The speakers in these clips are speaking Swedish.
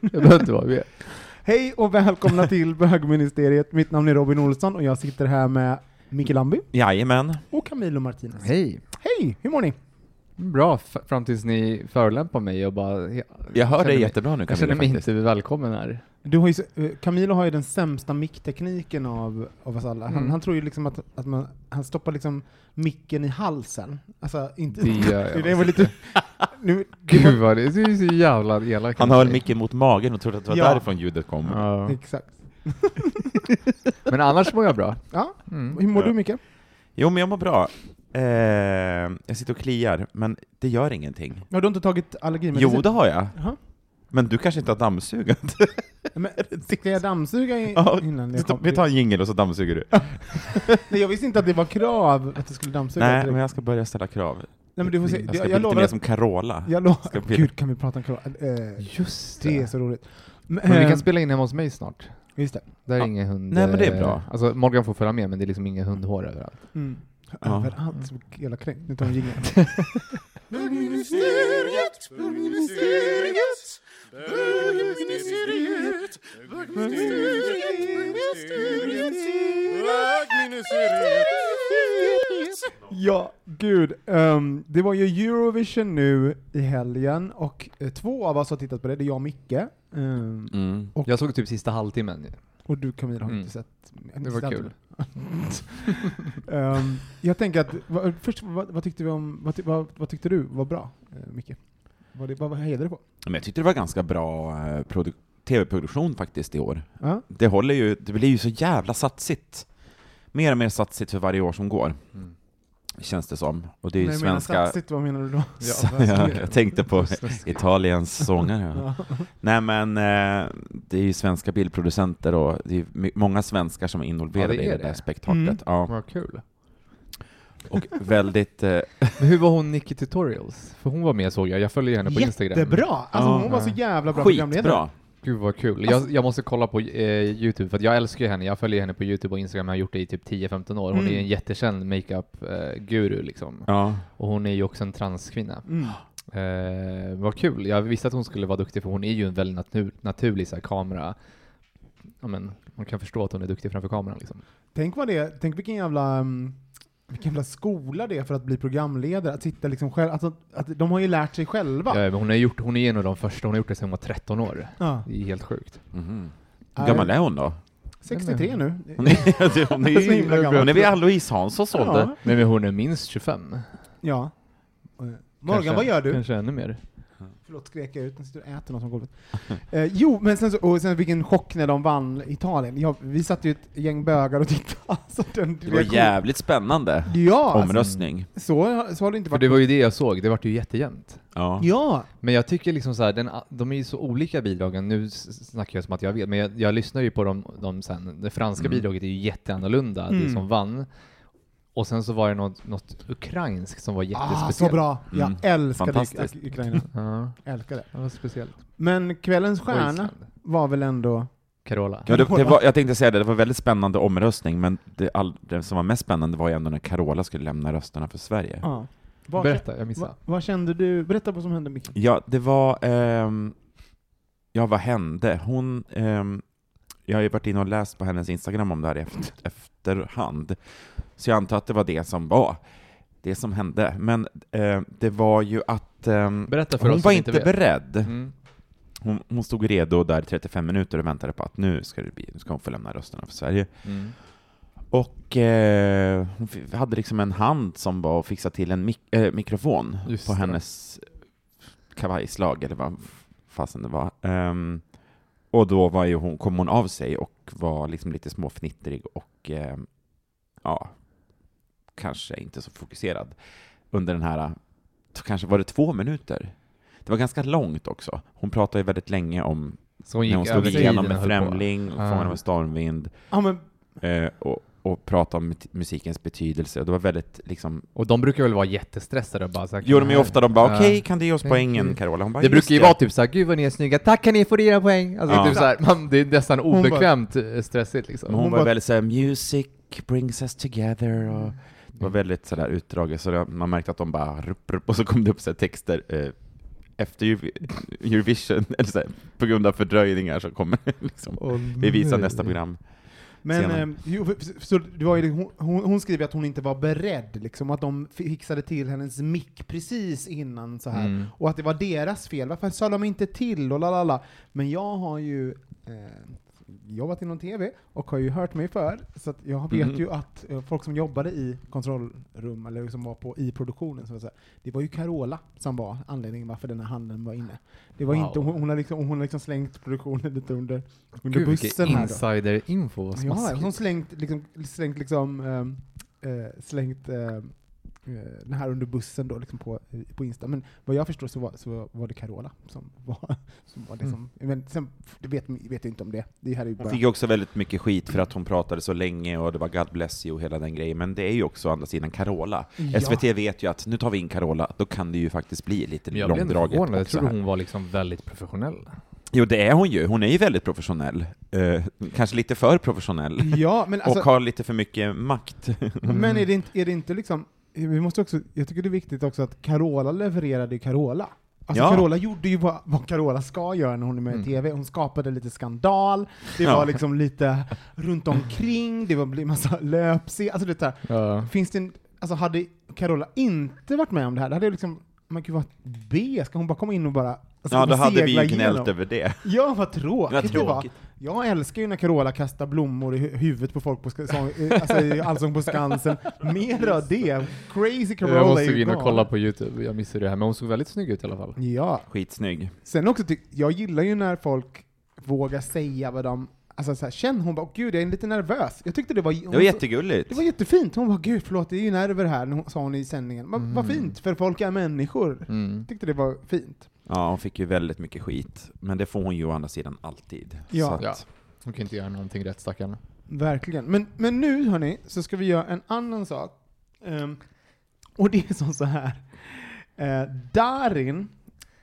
Jag behöver inte vara med. Hej och välkomna till bögministeriet. Mitt namn är Robin Olsson och jag sitter här med Micke Lamby Jajamän. och Camilo Martinez. Hej. Hej, hur mår ni? Bra, f- fram tills ni förolämpar mig och bara... Jag, Jag hör känner dig mig- jättebra nu Jag känner mig faktiskt. inte välkommen här. Du har ju, s- eh, Camilo har ju den sämsta micktekniken av, av oss alla. Han, Mm. han tror ju liksom att, att man, han stoppar liksom micken i halsen. Alltså, inte... Det gör jag det var lite... Nu, Gud vad det är så jävla elakt. Han har väl micken mot magen och trodde att det var Ja. därifrån ljudet kom. Ja. Exakt. Men annars mår jag bra. Ja, Mm. hur mår Ja. du Micke? Jo, men jag mår bra. Eh, jag sitter och kliar, men det gör ingenting. Har du inte tagit allergimedicin? Jo, det har jag. Jaha. Men du kanske inte har dammsugat? Men, ska jag dammsuga i, Ja, innan jag kommer? Vi tar en jingel och så dammsuger du. Nej, jag visste inte att det var krav att du skulle dammsuga. Nej, direkt. men jag ska börja ställa krav. Nej, men du får se. Jag ska Jag, bli lite mer som Carola. Jag lovar... Ska bli- Gud, kan vi prata om krav? Eh, Just det är det. så roligt. Men, Men vi eh, kan spela in hemma hos mig snart. Just det. Där är Ja. ingen hund... Nej, men det är eh, bra. Alltså Morgan får följa med, men det är liksom inga hundhår överallt. Mm. Ja. Överallt, så jävla kränkt. Nu tar vi en jingel. Bögministeriet, bögministeriet, bögministeriet, bögministeriet, bögministeriet. Ja, gud. ehm, det var ju Eurovision nu i helgen, och eh, två av oss har tittat på det. Det är jag och Micke. ehm, Mm. och, Jag såg typ sista halvtimmen. och du Camilla har Mm. inte sett. Det var kul. Ehm, jag tänker att, vad, först, vad, vad tyckte vi om, vad, ty- vad, vad tyckte du var bra, uh, Micke? Vad, det- vad, vad hejade du på? Men jag tyckte det var ganska bra eh, produ- tv-produktion faktiskt i år. Ja? Det håller ju, det blir ju så jävla satsigt. Mer och mer satsigt för varje år som går, Mm. Känns det som. Och det är ju jag menar svenska... satsigt, vad menar du då? Ja, jag tänkte på Italiens sångare. Ja. Nej men, eh, det är ju svenska bildproducenter och det är många svenskar som är involverade Ja, det är i det det. där spektaklet. Mm. Ja, Vad kul. och väldigt... Eh, Men hur var hon Nicky Tutorials? För hon var med såg jag, jag följer henne på Instagram. Jättebra! Alltså hon var så jävla bra programledare. Gud vad kul. Jag, jag måste kolla på eh, Youtube, för att jag älskar ju henne. Jag följer henne på Youtube och Instagram, jag har gjort det i typ 10-15 år. Hon Mm. är en jättekänd makeup-guru liksom. Ja. Och hon är ju också en transkvinna. Mm. Eh, vad kul. Jag visste att hon skulle vara duktig, för hon är ju en väldigt natur, naturlig så här, kamera... Ja, men, man kan förstå att hon är duktig framför kameran liksom. Tänk vad det, tänk vilken jävla, um, vilken jävla skola det är för att bli programledare, att sitta liksom själv, alltså, att de har ju lärt sig själva. Ja, men hon, har gjort, hon är en av de första, hon har gjort det sedan hon var 13 år. Ja. Det är helt sjukt. Mhm. Hur gammal är hon då? 63 nu. Hon är, hon är, Så himla gammal. hon är vid Ann-Louise Hanssons ålder. Ja. Men hon är minst 25. ja. Morgan, Kanske- vad gör du? Kanske ännu mer. Förlåt, skrek jag ut? Den sitter och äter något på golvet. Eh, jo, men sen så, och sen vilken chock när de vann Italien. Ja, vi satt ju ett gäng bögar och tittade. Alltså, den Det var jävligt spännande Ja, alltså, omröstning. så, så har det inte För varit. det var ju det jag såg, det vart ju jättejämnt. Ja. Ja, Men jag tycker liksom så här, den, de är ju så olika bidragen, nu s- snackar jag som att jag vet, men jag, jag lyssnar ju på dem, dem sen. Det franska Mm. bidraget är ju jätteannorlunda, det Mm. som vann. Och sen så var det något, något ukrainskt som var ah, jättespeciellt. så bra. Jag Mm. älskade Ukraina. Ja, Älskar det. var speciellt. Men kvällens stjärna var väl ändå... Carola. Ja, det, det var, jag tänkte säga det, det var väldigt spännande omröstning, men det, all, det som var mest spännande var ju ändå när Carola skulle lämna rösterna för Sverige. Ja. Vad, Berätta, jag missade. vad, vad kände du? Berätta vad som hände Micke. Ja, det var... ehm, ja, vad hände? Hon... ehm, jag har ju varit inne och läst på hennes Instagram om det här efter, efterhand, så jag antar att det var det som var det som hände. Men eh, det var ju att för hon var inte vet. beredd. Mm. Hon, hon stod redo där i 35 minuter och väntade på att nu ska, det bli, nu ska hon få lämna rösterna för Sverige. Mm. Och eh, hon hade liksom en hand som var och fixade till en mik eh, mikrofon Just på det. hennes kavajslag, eller vad fasen det var. Ehm, och då var ju hon, kom hon av sig och var liksom lite småfnittrig och ehm, ja, kanske inte så fokuserad under den här, kanske var det två minuter? Det var ganska långt också. Hon pratade ju väldigt länge om Så hon när hon slog igenom med. Främling, och Ah. Fångarna av en stormvind, Ja, men eh, och, och pratade om mus- musikens betydelse. Och det var väldigt liksom... Och de brukar väl vara jättestressade och bara så här, Jo, de är ofta, de bara Ja. okej, kan du ge oss Thank poängen. Carola? Hon bara, Det "Just brukar ju vara typ såhär, gud vad ni är snygga, tack kan ni få era poäng! Alltså Ja. typ så här, man, det är nästan Hon bara- obekvämt eh, stressigt liksom. Hon, Hon var bara- väldigt såhär, music brings us together, och det var väldigt sådär utdraget, så man märkte att de bara rupp, rupp, och så kom det upp så texter eh, efter Euro- Eurovision, eller så här, på grund av fördröjningar så kommer liksom, vi visar nästa program. Men eh, så det var ju, hon, hon, hon skriver att hon inte var beredd, liksom, att de fixade till hennes mick precis innan så här. Mm. och att det var deras fel. Varför sa de inte till? Och lalala. Men jag har ju eh, jobbat inom TV och har ju hört mig för, så jag vet Mhm. ju att eh, folk som jobbade i kontrollrum, eller som var på, i produktionen, så säga, det var ju Carola som var anledningen varför den här handeln var inne. Det var Wow. inte, hon, hon, har liksom, hon har liksom slängt produktionen lite under, under Gud bussen här då. insider-info, Ja, hon slängt liksom, slängt liksom, eh, slängt eh, den här under bussen då, liksom på, på Insta. Men vad jag förstår så var, så var det Carola som var, som var det Mm. som, men sen det vet, vet jag inte om det. Det här är ju Hon bara... fick ju också väldigt mycket skit för att hon pratade så länge och det var God bless you och hela den grejen, men det är ju också å andra sidan Carola. Ja. SVT vet ju att nu tar vi in Carola, då kan det ju faktiskt bli lite jag blev ändå långdraget förvånad, jag trodde hon var liksom väldigt professionell. Jo, det är hon ju. Hon är ju väldigt professionell. Eh, kanske lite för professionell. Ja, men alltså, och har lite för mycket makt. men är det, inte, är det inte liksom, vi måste också, jag tycker det är viktigt också att Carola levererade Carola. Alltså Ja. Carola gjorde ju vad, vad Carola ska göra när hon är med Mm. i TV. Hon skapade lite skandal, det Ja. var liksom lite runt omkring, det var en massa löpscener, alltså det där. Ja. Finns det en, alltså hade Carola inte varit med om det här, då hade liksom, man gud vad B, ska hon bara komma in och bara alltså, Ja, då hade vi ju gnällt igenom? över det. Ja, vad tråkigt det var. tråkigt. Jag älskar ju när Carola kastar blommor i hu- huvudet på folk på sång, alltså, i Allsång på Skansen. Mer av det. Crazy Carola Jag måste gå in och kolla på Youtube, jag missade det här, men hon såg väldigt snygg ut i alla fall. Ja. Skitsnygg. Sen också, jag gillar ju när folk vågar säga vad de, alltså så här, känn hon bara, "Åh, gud jag är lite nervös. Jag tyckte det var, Det var jättegulligt. det var jättefint. Hon bara, gud förlåt, det är ju nerver här, när hon- sa hon i sändningen. Men vad Mm. fint, för folk är människor. Mm. Jag tyckte det var fint. Ja, hon fick ju väldigt mycket skit. Men det får hon ju å andra sidan alltid. Ja. Så att, Ja. Hon kan inte göra någonting rätt stackarn. Verkligen. Men, men nu, hörni, så ska vi göra en annan sak. Ehm, och det är som så här. Uh, Darin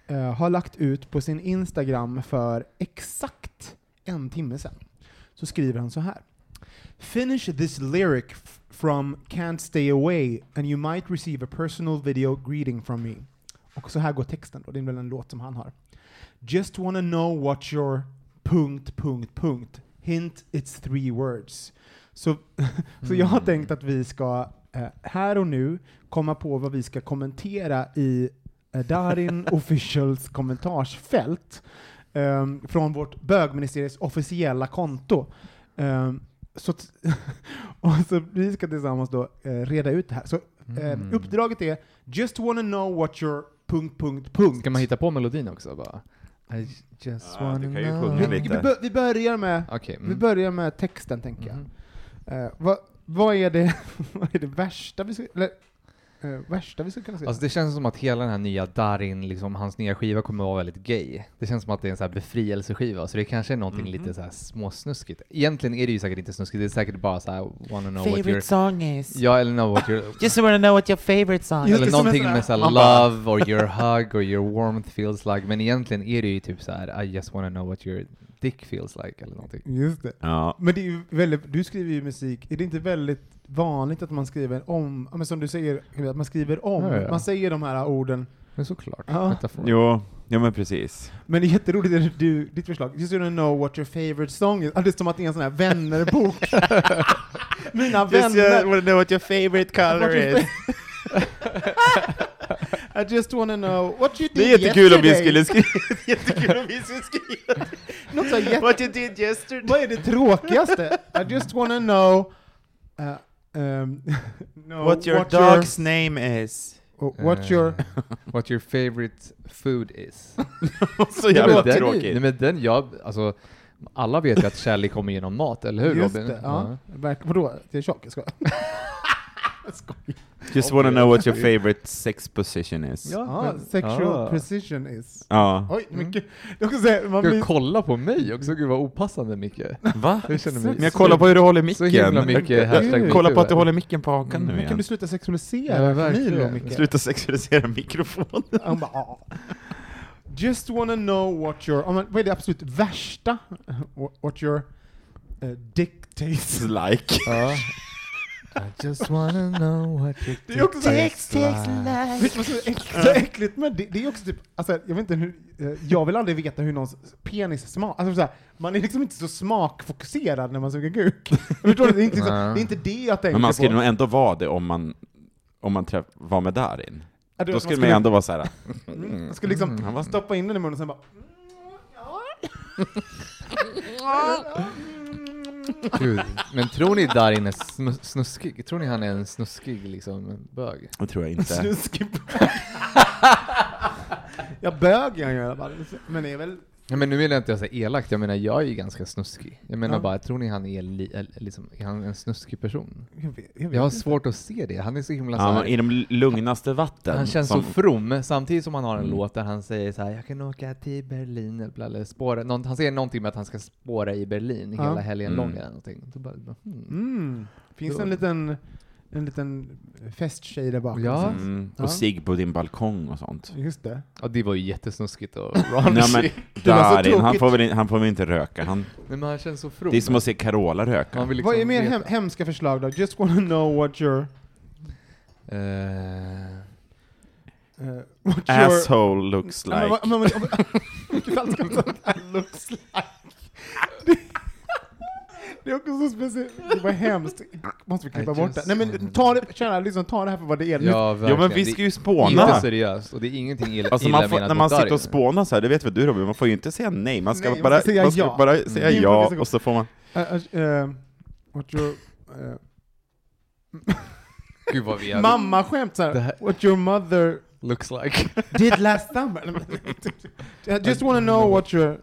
eh, har lagt ut på sin Instagram för exakt en timme sedan. Så skriver han så här. Finish this lyric from Can't Stay Away and you might receive a personal video greeting from me. Och så här går texten då, det är väl en låt som han har. Just wanna know what your... punkt, punkt, punkt. Hint, it's three words. Så, så jag har tänkt att vi ska eh, här och nu komma på vad vi ska kommentera i eh, Darin Officials kommentarsfält ehm, från vårt bögministeriets officiella konto. Ehm, så, och så vi ska tillsammans då eh, reda ut det här. Så eh, Mm. uppdraget är Just wanna know what your... punkt, punkt, punkt. Ska man hitta på melodin också bara? I just Ja, wanna du kan ju know. sjunga vi, lite. vi, bör- vi börjar med vi Mm. börjar med texten, tänker jag. Eh, vad, vad, är det, vad är det värsta vi skulle, eller, eh, värsta vi skulle kunna säga? Alltså det känns som att hela den här nya Darin, liksom, hans nya skiva kommer att vara väldigt gay. Det känns som att det är en så här befrielseskiva, så det kanske är någonting Mhm. lite så här småsnuskigt. Egentligen är det ju säkert inte snuskigt, det är säkert bara så här wanna know what your... song is? Ja, eller know what your... Just wanna know what your favorite song Just eller någonting här- med man bara- love, or your hug, or your warmth feels like, men egentligen är det ju typ så här I just wanna know what your dick feels like, eller någonting. Just det. Ja. Men det är ju väldigt, du skriver ju musik, är det inte väldigt vanligt att man skriver om, men som du säger, att man skriver om, Ja, ja. man säger de här orden, Men såklart, Ja. metafor. Jo, Ja men precis. Men det är jätteroligt, det är du, ditt förslag. Just wanna know what your favorite song is. Det är som att det är en sån här vännerbok. Mina vänner. wanna know what your favorite color is. I just wanna know what you did Det är jättekul om vi skulle skriva, jättekul om vi skulle skriva så jätte... What you did yesterday. Vad är det tråkigaste? I just wanna know... Uh, um, know What your dog's name is. oh, what your... Eh, what your favorite food is. Så jävla den, tråkigt. Nej men den, jag, alltså, alla vet ju att kärlek kommer genom mat, eller hur Just Robin? det, ja. Verk- Vadå? Till tjock? Jag skojar. Jag skojar. Just wanna know what your favorite sex position is. Ja. Ah, sexual ah. precision is... Ja. Oj, mycket... Jag säga, man Ska du blir... kolla på mig också? Gud vad opassande Micke. Va? Jag känner mig Men jag kollar på hur du håller Så micken. himla mycket hashtag kollar på att du håller micken på hakan Mm. nu Men kan igen. du sluta sexualisera Ja, verkligen. Micke? Sluta sexualisera mikrofonen. "Ah." Just wanna know what your... men Vad är det absolut värsta? What- What your uh, dick tastes Like. Ja. I just wanna know what your Det är också så här- tastes like. Vet du vad som är äck- så äckligt med det? Det är också typ, alltså jag vet inte hur, eh, jag vill aldrig veta hur någons penis smakar. Alltså man är liksom inte så smakfokuserad när man suger kuk. Förstår du? Det är inte, så, det är inte det jag tänker Men man på. skulle nog ändå vara det om man, om man träff, var med Darin. Ja, du Då skulle man ju ändå vara såhär, Mm, man skulle liksom Mm, stoppa in den i munnen och sen bara... Gud. Men tror ni Darin är snu- snuskig? Tror ni han är en snuskig liksom bög? det tror jag inte. Snuskig bög. Ja, bög är han ju i alla fall. Men det är väl... Ja, men nu vill jag inte säga elakt, jag menar jag är ju ganska snuskig. Jag menar Ja. bara, tror ni han är, li, eller liksom, är han en snuskig person? Jag, vet, jag, vet Jag har inte. svårt att se det, han är så himla Ja, så här, I de lugnaste vatten. Han känns som, så from, samtidigt som han har en Mm. låt där han säger så här, jag kan åka till Berlin, eller, eller spåra, någon, han säger någonting med att han ska spåra i Berlin Ja. hela helgen Mm. lång eller någonting. Bara, hmm. Mm. Finns det en liten, en liten festtjej där bakom? Ja. Mm, Ja. och sig på din balkong och sånt. Just det. Ja, det var ju jättesnuskigt och Nej, raunchy. men Nej, så Darin, han får, väl, in- han får väl inte röka? Han, men han känns så from. det är som att se Carola röka. Liksom Vad är mer veta. hem, hemska förslag då? Just wanna know what your... Eh, Uh, what your... Asshole looks Ja, men like. vad- men- men- Vilket that looks like? Det- Det är också så speciellt. Det var hemskt. Måste vi klippa I bort det? Nej men ta det, kära liksom, ta det här för vad det är. Nu- ja, Ja men vi Det ska ju är spåna. Inte seriöst, och det är ingenting illa, Alltså illa man får, när man sitter och spånar så här, det vet väl du Robin, man får ju inte säga nej, man ska Nej, man bara, ska säga man ska ja. bara säga Mm. ja, och så får man... Uh, uh, uh, what your... Uh, Gud vad vi hade Mamma-skämt Det såhär. här- What your mother looks like. did last summer. I just wanna know what your...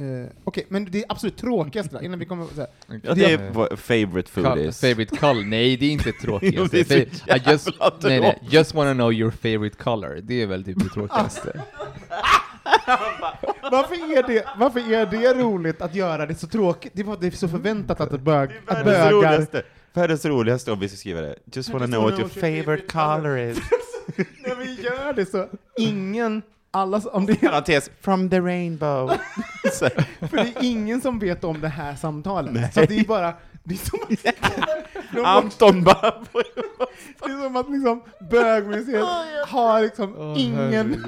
Uh, Okej, men det är absolut tråkigaste innan vi kommer... Så här. Ja, det är vad favorite food Col- is. Favorite color? Nej, det är inte tråkigt. Jo, det är så I just, jävla nej, nej, tråkigt. just wanna know your favorite color. Det är väl typ det tråkigaste. Varför är, det, varför är det roligt att göra det så tråkigt? Det är, det så förväntat att, bög, att Världens bögar... roligaste, världens roligaste om vi ska skriva det. Just wanna know what your favorite color is. När vi gör det så, ingen, alla, om det är, Parentes, from the rainbow. Så för det är ingen som vet om det här samtalet. Så det är bara, det är som att, Anton bara... det är som att liksom bögmuseet har liksom Åh, ingen,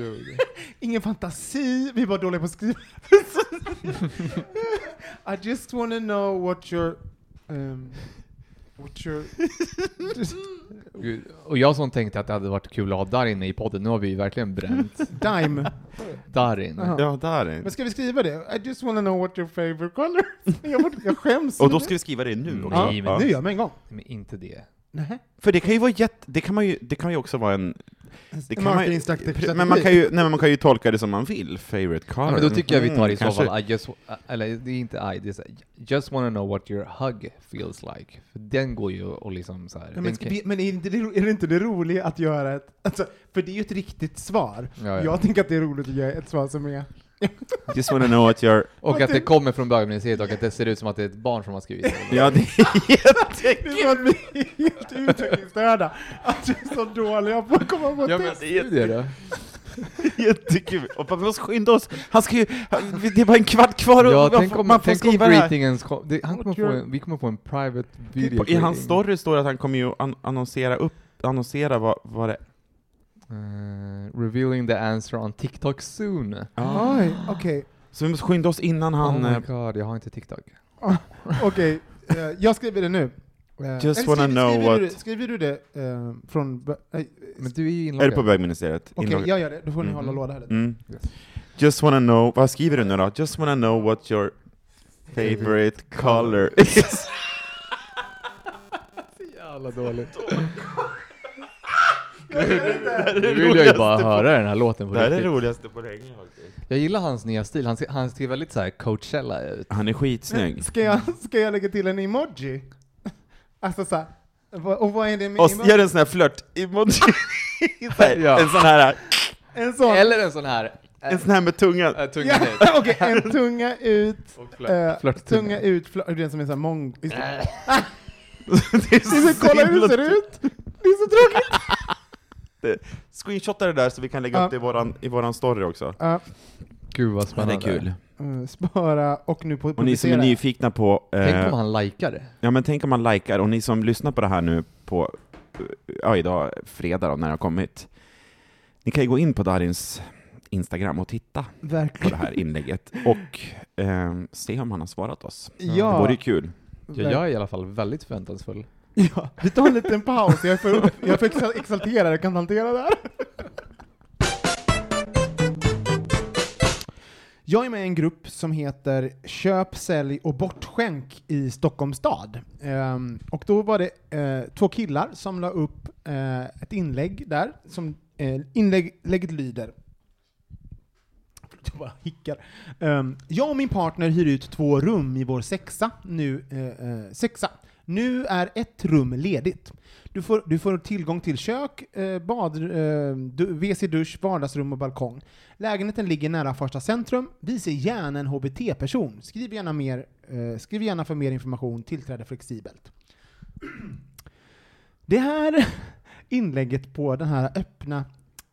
ingen fantasi, vi är bara dåliga på att skriva. I just wanna know what your... Um, what your... Gud. Och jag som tänkte att det hade varit kul att ha Darin med i podden, nu har vi ju verkligen bränt Dime. Darin. Jaha. Ja, där är Men ska vi skriva det? I just wanna know what your favorite color jag, jag skäms. Och då ska vi skriva det nu också. Nej, men Ja. Nu gör jag med en gång. Men inte det. Nej. För det kan ju vara jätte, det kan man ju, det kan ju också vara en... Det kan man, ju- men man kan ju, nej men man kan ju tolka det som man vill, favorite color. Ja, men då tycker jag vi tar i så fall, I just, eller det är inte I, det är så, just wanna know what your hug feels like. För den går ju och liksom så här, Ja, men, kan- men är, inte det, är det inte det roliga att göra ett... Alltså, för det är ju ett riktigt svar. Ja, ja. Jag tänker att det är roligt att göra ett svar som är... Just wanna know what your... Och att det kommer från bögmuseet och att det ser ut som att det är ett barn som har skrivit det. Ja, det är jätte... Det är som att vi är helt utvecklingsstörda. Att vi är så dåliga på att komma på Ja men test. studier då? Jättekul! Och vi måste skynda oss! Han ska ju... Det är bara en kvart kvar och Ja, man tänk om, man får tänk om skriva det här. det, han kommer få en, vi kommer få en private video I hans story står det att han kommer ju an annonsera upp, annonsera vad, vad det Eh, revealing the answer on TikTok soon. Ja. Oj, okej. Så vi måste skynda oss innan han... oh my eh, god, jag har inte TikTok. Okej, eh, jag skriver det nu. Eh, Just eller wanna skriver, know skriver Du what- det, skriver du det från... Men du är ju är inloggad. det på bögministeriet? Okej, Inlogg- jag gör det. Då får ni Mm. hålla låda här lite. Mm. Yes. Just wanna know, vad skriver du nu då? Just wanna know what your favorite color is. Jävla dåligt. Nu vill jag ju bara höra den här låten på Det här är det riktigt. roligaste på länge faktiskt. Jag gillar hans nya stil, han ser, han ser väldigt så här Coachella ut. Han är skitsnygg. Ska jag, ska jag lägga till en emoji? Alltså såhär, och vad är det med Och emoji? gör en sån här flört-emoji. Så Ja. En sån här, En sån? Eller en sån här, en sån här med tungan. äh, tungan Ja, ut. Okej, en tunga ut, Och eh, flört, flörttunga. tunga ut, flört, det är som en sån här mång... Just det. det är ska kolla hur det ser ut! Det är så tråkigt! Screenshotta det där så vi kan lägga upp det i våran, i våran story också. Ja, Gud vad Ja, det spännande. är kul. eh, spara och nu på Och ni som är publicera. nyfikna på... Tänk eh, om han likar det. Ja men tänk om man likar, och ni som lyssnar på det här nu på, ja idag, fredag då, när det har kommit. Ni kan ju gå in på Darins Instagram och titta på Verkligen. det här inlägget och eh, se om han har svarat oss. Det Ja, vore ju kul. Ja, jag är i alla fall väldigt förväntansfull ja, vi tar en liten paus, jag är för, jag är för exalterad, jag kan hantera det här. Jag är med i en grupp som heter Köp, sälj och bortskänk i Stockholms stad. Um, och då var det uh, två killar som la upp uh, ett inlägg där, som uh, inlägget lyder jag bara hickar. Um, jag och min partner hyr ut två rum i vår sexa nu, sexa. Nu är ett rum ledigt. Du får, du får tillgång till kök, eh, bad, eh, du, WC, dusch, vardagsrum och balkong. Lägenheten ligger nära första centrum. Vi ser gärna en HBT-person. Skriv gärna, mer, eh, skriv gärna för mer information, tillträde flexibelt. Det här inlägget på den här öppna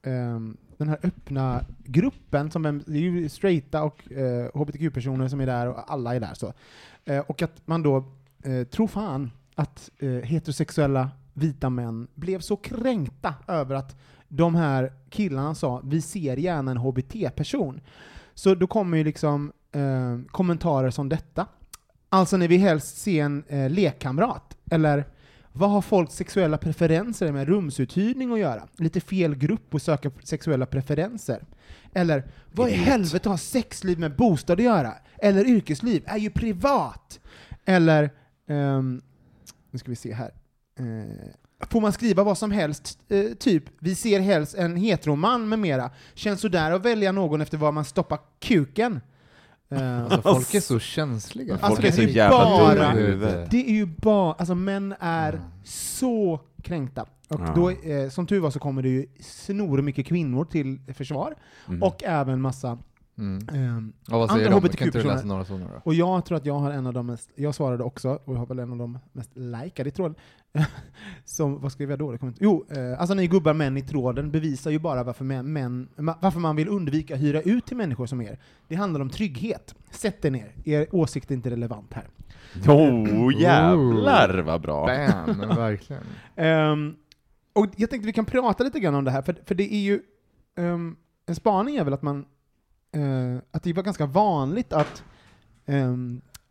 ehm, den här öppna gruppen, som det är ju straighta och eh, hbtq-personer som är där och alla är där. Så. Eh, och att man då eh, tror fan att eh, heterosexuella vita män blev så kränkta över att de här killarna sa vi ser gärna en hbt-person. Så då kommer ju liksom eh, kommentarer som detta. Alltså ni vill helst se en eh, lekkamrat, eller vad har folks sexuella preferenser med rumsuthyrning att göra? Lite fel grupp att söka sexuella preferenser. Eller, vad i helvete har sexliv med bostad att göra? Eller yrkesliv är ju privat! Eller, ehm, nu ska vi se här. Eh, får man skriva vad som helst? Eh, typ, vi ser helst en heteroman med mera. Känns sådär att välja någon efter var man stoppar kuken. Eh, Alltså folk är så känsliga. Alltså, Folk är så är jävla bara- huvudet. Det är ju bara, alltså män är Mm. så kränkta. Och Ja. då, eh, som tur var så kommer det ju snor mycket kvinnor till försvar, Mm. och även massa Mm. ehm, Och vad säger Andra de? Kan inte du läsa några sådana då? och jag tror att jag har en av de mest, jag svarade också, och jag har väl en av de mest likade i tråden. Som, vad skrev jag då? Det inte- Jo, eh, alltså ni gubbar män i tråden bevisar ju bara varför, män, män, varför man vill undvika hyra ut till människor som er. Det handlar om trygghet. Sätt er ner, er åsikt är inte relevant här. Oh jävlar vad bra! Bam, verkligen. Ehm, och jag tänkte vi kan prata lite grann om det här, för, för det är ju, ehm, en spaning är väl att man, eh, att det var ganska vanligt att, eh,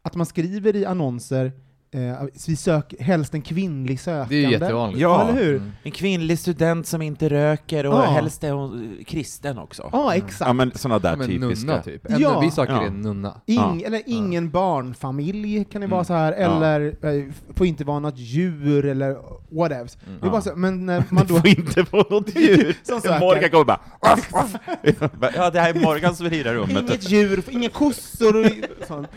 att man skriver i annonser, eh, vi söker helst en kvinnlig sökande. Det är ju jättevanligt. Ja. eller hur? Mm. En kvinnlig student som inte röker, och Ja. helst är hon kristen också. Ja, exakt. Ja men sådana där Ja, men typiska. nunna typ. Ja. Vi söker Ja. en nunna. Ing, Ja. Eller ingen barnfamilj kan det vara Mm. så här, Ja. eller eh, får inte vara något djur eller whatever. Det är Ja. bara så, men när man då... Det får inte vara något djur! Som söker. Morgan kommer bara. Ja, det här är Morgan som vill hyra rummet. Inget djur, inga kossor och sånt.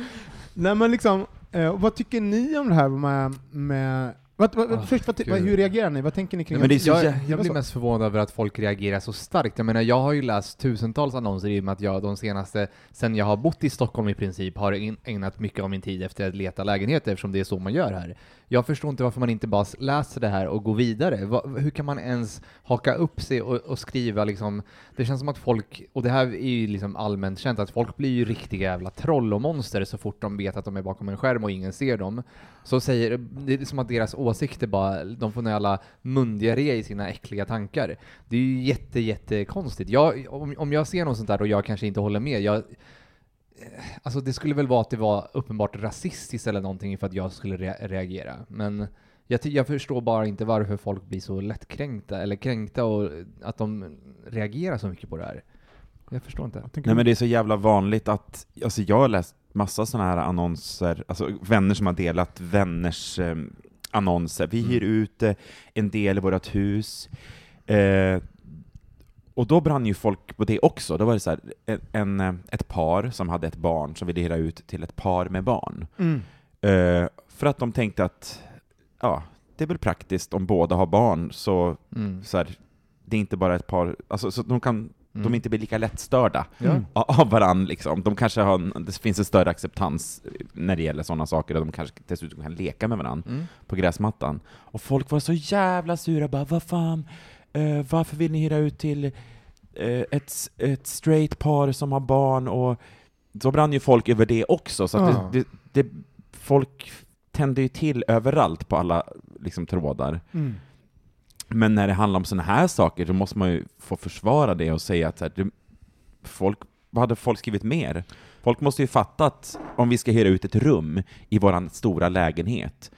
Nej men liksom, eh, vad tycker ni om det här med... med vad, vad, Ah, först, vad, hur reagerar ni? Vad tänker ni kring Nej, det jag, jä- jag blir mest förvånad över att folk reagerar så starkt. Jag menar, jag har ju läst tusentals annonser i och med att jag de senaste, sen jag har bott i Stockholm i princip, har ägnat mycket av min tid efter att leta lägenheter eftersom det är så man gör här. Jag förstår inte varför man inte bara läser det här och går vidare. Va, hur kan man ens haka upp sig och, och skriva liksom, det känns som att folk, och det här är ju liksom allmänt känt, att folk blir ju riktiga jävla troll och monster så fort de vet att de är bakom en skärm och ingen ser dem. Så säger, det är som att deras åsikter bara, de får alla mundiarré i sina äckliga tankar. Det är ju jätte, jättekonstigt. Jag, om, om jag ser något sånt där och jag kanske inte håller med, jag, alltså det skulle väl vara att det var uppenbart rasistiskt eller någonting för att jag skulle rea- reagera. Men jag, jag förstår bara inte varför folk blir så lättkränkta, eller kränkta och att de reagerar så mycket på det här. Jag förstår inte. Nej men det är så jävla vanligt att, alltså jag har läst massa sådana här annonser, alltså vänner som har delat vänners eh, annonser. Vi hyr ut eh, en del i vårt hus. Eh, och då brann ju folk på det också. Då var det så här, en, en, eh, ett par som hade ett barn som ville hyra ut till ett par med barn. Mm. Eh, för att de tänkte att, ja, det är väl praktiskt om båda har barn, så, Mm. så här, det är inte bara ett par, alltså, så de kan Mm. de inte blir lika lättstörda a- av varandra. Liksom. De kanske har, det finns en större acceptans när det gäller sådana saker, och de kanske dessutom kan leka med varandra Mm. på gräsmattan. Och folk var så jävla sura, bara vad fan, eh, varför vill ni hyra ut till eh, ett, ett straight par som har barn? Och så brann ju folk över det också, så Ja. det, det, det, folk tände ju till överallt på alla liksom, trådar. Mm. Men när det handlar om sådana här saker, då måste man ju få försvara det och säga att så här, det, folk, vad hade folk skrivit mer? Folk måste ju fatta att om vi ska hyra ut ett rum i våran stora lägenhet,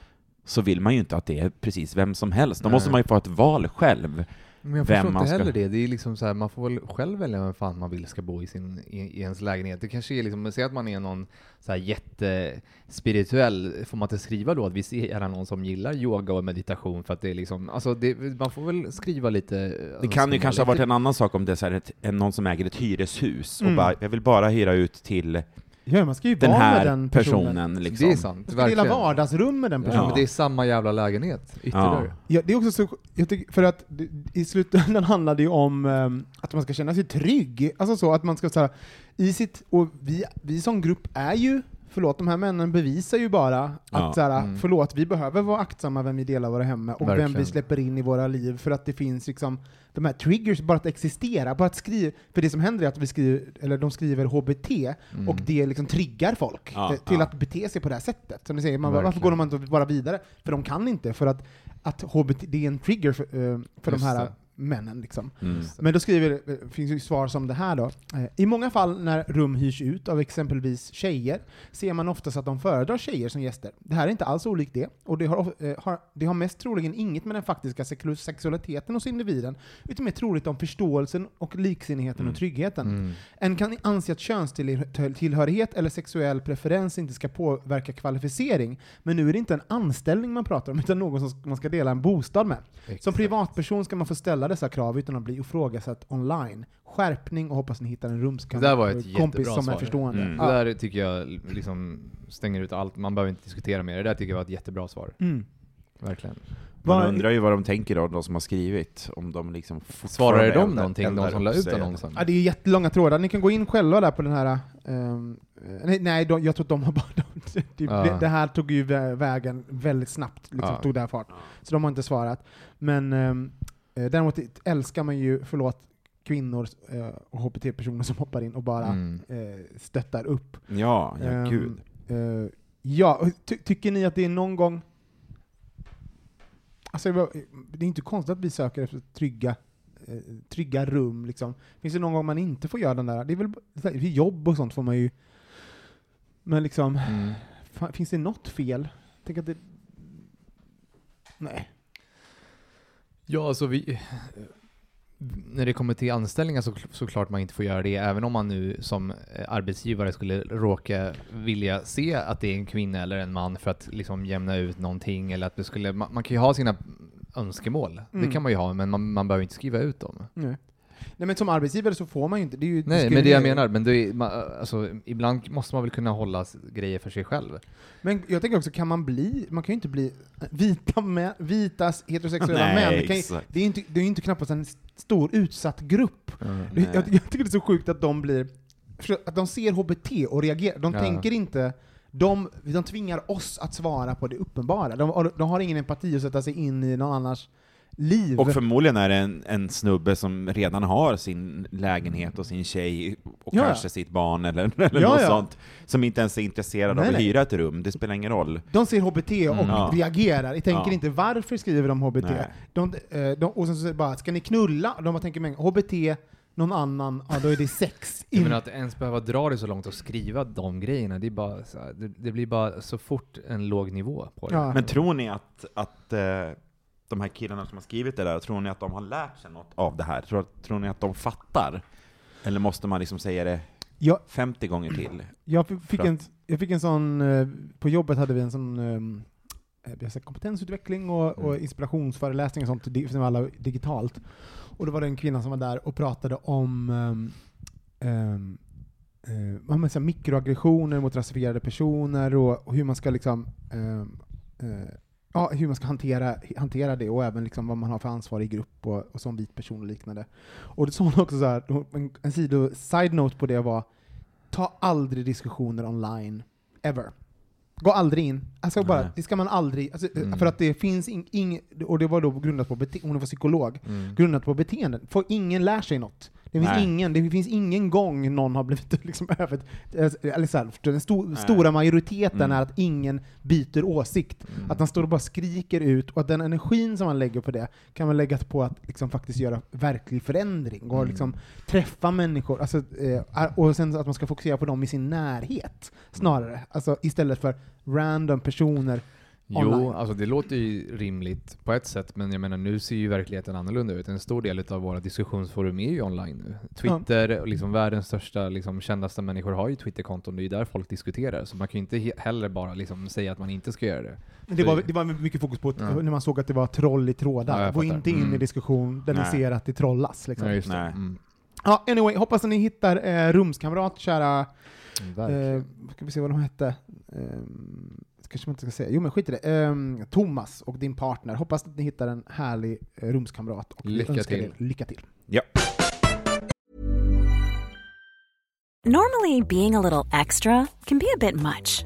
så vill man ju inte att det är precis vem som helst. Då Nej. måste man ju få ett val själv. Men jag förstår inte ska- heller det. Det är liksom så här, man får väl själv välja vem fan man vill ska bo i, sin, i, i ens lägenhet. Det kanske är liksom, säg att man är någon så här jättespirituell, får man inte skriva då att vi ser gärna någon som gillar yoga och meditation för att det är liksom, alltså det, man får väl skriva lite Det kan ju kanske ha varit en annan sak om det är så här ett, någon som äger ett hyreshus och Mm. bara, jag vill bara hyra ut till Ja, man ska ju den vara här med den personen. personen. liksom. Det är sant, Man ska dela verkligen. vardagsrum med den Ja, personen. men det är samma jävla lägenhet, ytterligare. Ja, det är också så, jag tycker, för att det, i slutändan handlar det ju om ehm, att man ska känna sig trygg. Alltså så att man ska så här, i sitt, och vi, vi som grupp är ju, förlåt, de här männen bevisar ju bara att Ja, så här, mm. förlåt, vi behöver vara aktsamma vem vi delar våra hem med och vem Verkligen. vi släpper in i våra liv för att det finns liksom de här triggers bara att existera, bara att skriva, för det som händer är att vi skriver, eller de skriver HBT Mm. och det liksom triggar folk Ja, eh, till ja. att bete sig på det här sättet. Som ni säger, man, varför går de inte bara vidare? För de kan inte, för att, att HBT, det är en trigger för, eh, för de här det. Männen. Liksom. Mm. Men då skriver, eh, finns ju svar som det här då. Eh, I många fall när rum hyrs ut av exempelvis tjejer ser man oftast att de föredrar tjejer som gäster. Det här är inte alls olikt det, och det har, eh, har, det har mest troligen inget med den faktiska sexu- sexualiteten hos individen, utan mer troligt om förståelsen och liksinnigheten Mm. och tryggheten. Mm. En kan anse att könstillhörighet eller sexuell preferens inte ska påverka kvalificering, men nu är det inte en anställning man pratar om, utan någon som man ska dela en bostad med. Som Exakt. privatperson ska man få ställa dessa krav utan att bli ifrågasatt online. Skärpning och hoppas ni hittar en rumskam- Det där var ett kompis jättebra som är svar. förstående. Mm. Det Ja. där tycker jag liksom stänger ut allt, man behöver inte diskutera mer. Det där tycker jag var ett jättebra svar. Mm. Verkligen. Man undrar ju vad de tänker då, de som har skrivit, om de liksom Svarade de någonting, de som la ut annonsen? Ja, det är jättelånga trådar. Ni kan gå in själva där på den här... eh, nej, nej de, jag tror att de har bara... De, det, Ja. det, det här tog ju vä- vägen väldigt snabbt, liksom, Ja. tog det här fart. Så de har inte svarat. Men um, däremot älskar man ju, förlåt, kvinnor eh, och HBT-personer som hoppar in och bara Mm. eh, stöttar upp. Ja, ja Ehm, gud. eh, ja, ty tycker ni att det är någon gång... Alltså, det är inte konstigt att vi söker efter trygga, eh, trygga rum. Liksom. Finns det någon gång man inte får göra den där? Det är väl vid jobb och sånt får man ju... Men liksom, Mm. fan, finns det något fel? Tänk att det... Nej. Ja, alltså vi... När det kommer till anställningar så såklart man inte får göra det, även om man nu som eh, arbetsgivare skulle råka vilja se att det är en kvinna eller en man för att liksom jämna ut någonting, eller att det skulle... Man, man kan ju ha sina önskemål, Mm. det kan man ju ha, men man, man behöver inte skriva ut dem. Nej. Nej men som arbetsgivare så får man ju inte, det är ju Nej, men det jag menar, men det är, man, alltså, ibland måste man väl kunna hålla grejer för sig själv. Men jag tänker också, kan man bli, man kan ju inte bli vita män, vitas heterosexuella Nej, män, det, kan ju, det är ju inte, det är ju inte knappast en stor utsatt grupp. Nej. Jag, jag tycker det är så sjukt att de blir, att de ser HBT och reagerar, de Ja. tänker inte, de, de tvingar oss att svara på det uppenbara. De, de har ingen empati att sätta sig in i någon annars liv. Och förmodligen är det en, en snubbe som redan har sin lägenhet och sin tjej och Ja, kanske sitt barn eller, eller Ja, något ja. sånt, som inte ens är intresserad Nej, av att nej. hyra ett rum. Det spelar ingen roll. De ser HBT och Mm. Reagerar. Jag tänker Ja. inte varför skriver de HBT. De, eh, de, och sen så bara, ska ni knulla? De bara tänker, men HBT, någon annan, ja då är det sex. In- menar att ens behöva dra det så långt och skriva de grejerna, det, är bara så här, det, det blir bara så fort en låg nivå på det. Ja. Men tror ni att, att eh, de här killarna som har skrivit det där, tror ni att de har lärt sig något av det här? Tror, tror ni att de fattar? Eller måste man liksom säga det Ja. 50 gånger till? Jag fick För en, jag fick en sån, eh, på jobbet hade vi en sån ehm, eh, kompetensutveckling och, och Mm. inspirationsföreläsningar och sånt, som alla digitalt. Och då var det en kvinna som var där och pratade om um, um, uh, man säger, mikroaggressioner mot rasifierade personer och, och hur man ska liksom ehm, eh, Ja, hur man ska hantera, hantera det och även liksom vad man har för ansvar i grupp och, och som vit person och liknande. Och då sa hon också så här, en, en sido, side note på det var ta aldrig diskussioner online, ever. Gå aldrig in. Alltså bara, Nej. det ska man aldrig, alltså, Mm. för att det finns ing, ing, och det var då grundat på bete, hon var psykolog, Mm. grundat på beteenden. För ingen lär sig något. Det finns, Nej. ingen, det finns ingen gång någon har blivit liksom över... Eller så här, den sto, stora majoriteten Mm. är att ingen byter åsikt. Mm. Att man står och bara skriker ut, och att den energin som man lägger på det kan man lägga på att liksom faktiskt göra verklig förändring, och Mm. liksom träffa människor, alltså, eh, och sen att man ska fokusera på dem i sin närhet, snarare. Alltså istället för random personer Jo, online. alltså det låter ju rimligt på ett sätt, men jag menar nu ser ju verkligheten annorlunda ut. En stor del av våra diskussionsforum är ju online nu. Twitter, och liksom världens största, liksom, kändaste människor har ju Twitterkonton, det är ju där folk diskuterar. Så man kan ju inte he- heller bara liksom säga att man inte ska göra det. Men det var, det var mycket fokus på att- Ja. när man såg att det var troll i trådar. Ja, Gå inte in i Mm. diskussion där ni Nej. ser att det trollas. Liksom. Ja, just det. Nej. Mm. Ja, anyway, hoppas att ni hittar eh, rumskamrat, kära... Eh, ska vi se vad de hette? Eh, kanske man inte ska säga. Jo men skit i det. Eh, Thomas och din partner. Hoppas att ni hittar en härlig eh, rumskamrat. Och Lycka önskar till. er lycka till. Ja. Normally, being a little extra can be a bit much,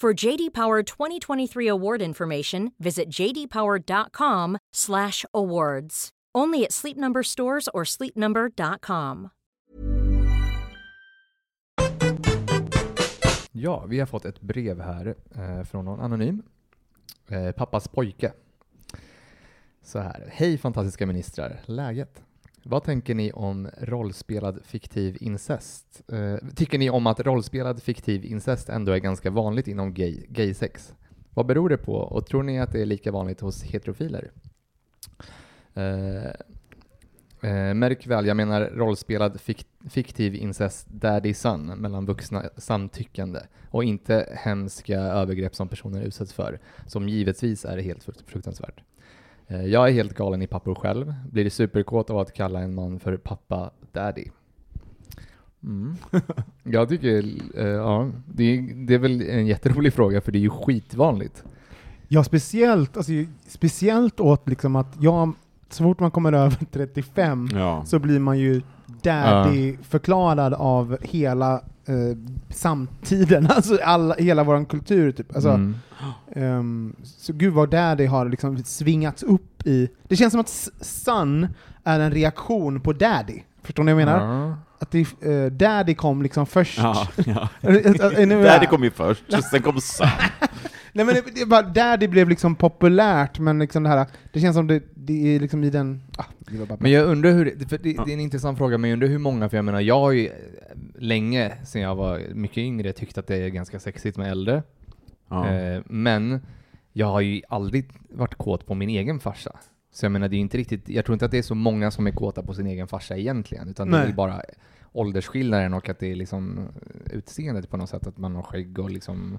For JD Power 2023 award information, visit jdpower.com/awards. Only at Sleep Number stores or sleepnumber.com. Ja, vi har fått ett brev här eh, från någon anonym. Eh, pappas pojke. Så här. Hej fantastiska ministrar. Läget? Vad tänker ni om rollspelad fiktiv incest? Eh, tycker ni om att rollspelad fiktiv incest ändå är ganska vanligt inom gay, gaysex? Vad beror det på och tror ni att det är lika vanligt hos heterofiler? Eh, Eh, märk väl, jag menar rollspelad fik fiktiv incest daddy son mellan vuxna samtyckande och inte hemska övergrepp som personer utsätts för, som givetvis är helt frukt fruktansvärt. Eh, jag är helt galen i pappor själv, blir superkåt av att kalla en man för pappa daddy. Mm. Jag tycker, eh, ja, det är, det är väl en jätterolig fråga för det är ju skitvanligt. Ja, speciellt, alltså, speciellt åt liksom att jag, så fort man kommer över 35 Ja. så blir man ju daddy förklarad av hela eh, samtiden, alltså alla, hela vår kultur typ. Alltså, Mm. ehm, så gud vad daddy har liksom svingats upp i... Det känns som att s- son är en reaktion på daddy. Förstår ni vad jag menar? Ja. Att det, eh, daddy kom liksom först. Ja, ja. Daddy kom ju först, sen kom Sam. Nej men det, det bara, daddy blev liksom populärt, men liksom det här, det känns som det, det är liksom i den... Ah, det Men jag undrar hur, det- för det, det är en intressant fråga, men jag undrar hur många, för jag menar jag har ju eh, länge, sedan jag var mycket yngre, tyckt att det är ganska sexigt med äldre. Ja. Eh, men jag har ju aldrig varit kåt på min egen farsa. Så jag menar, det är inte riktigt, jag tror inte att det är så många som är kåta på sin egen farsa egentligen, utan det är Nej. bara åldersskillnaden och att det är liksom utseendet på något sätt, att man har skägg och liksom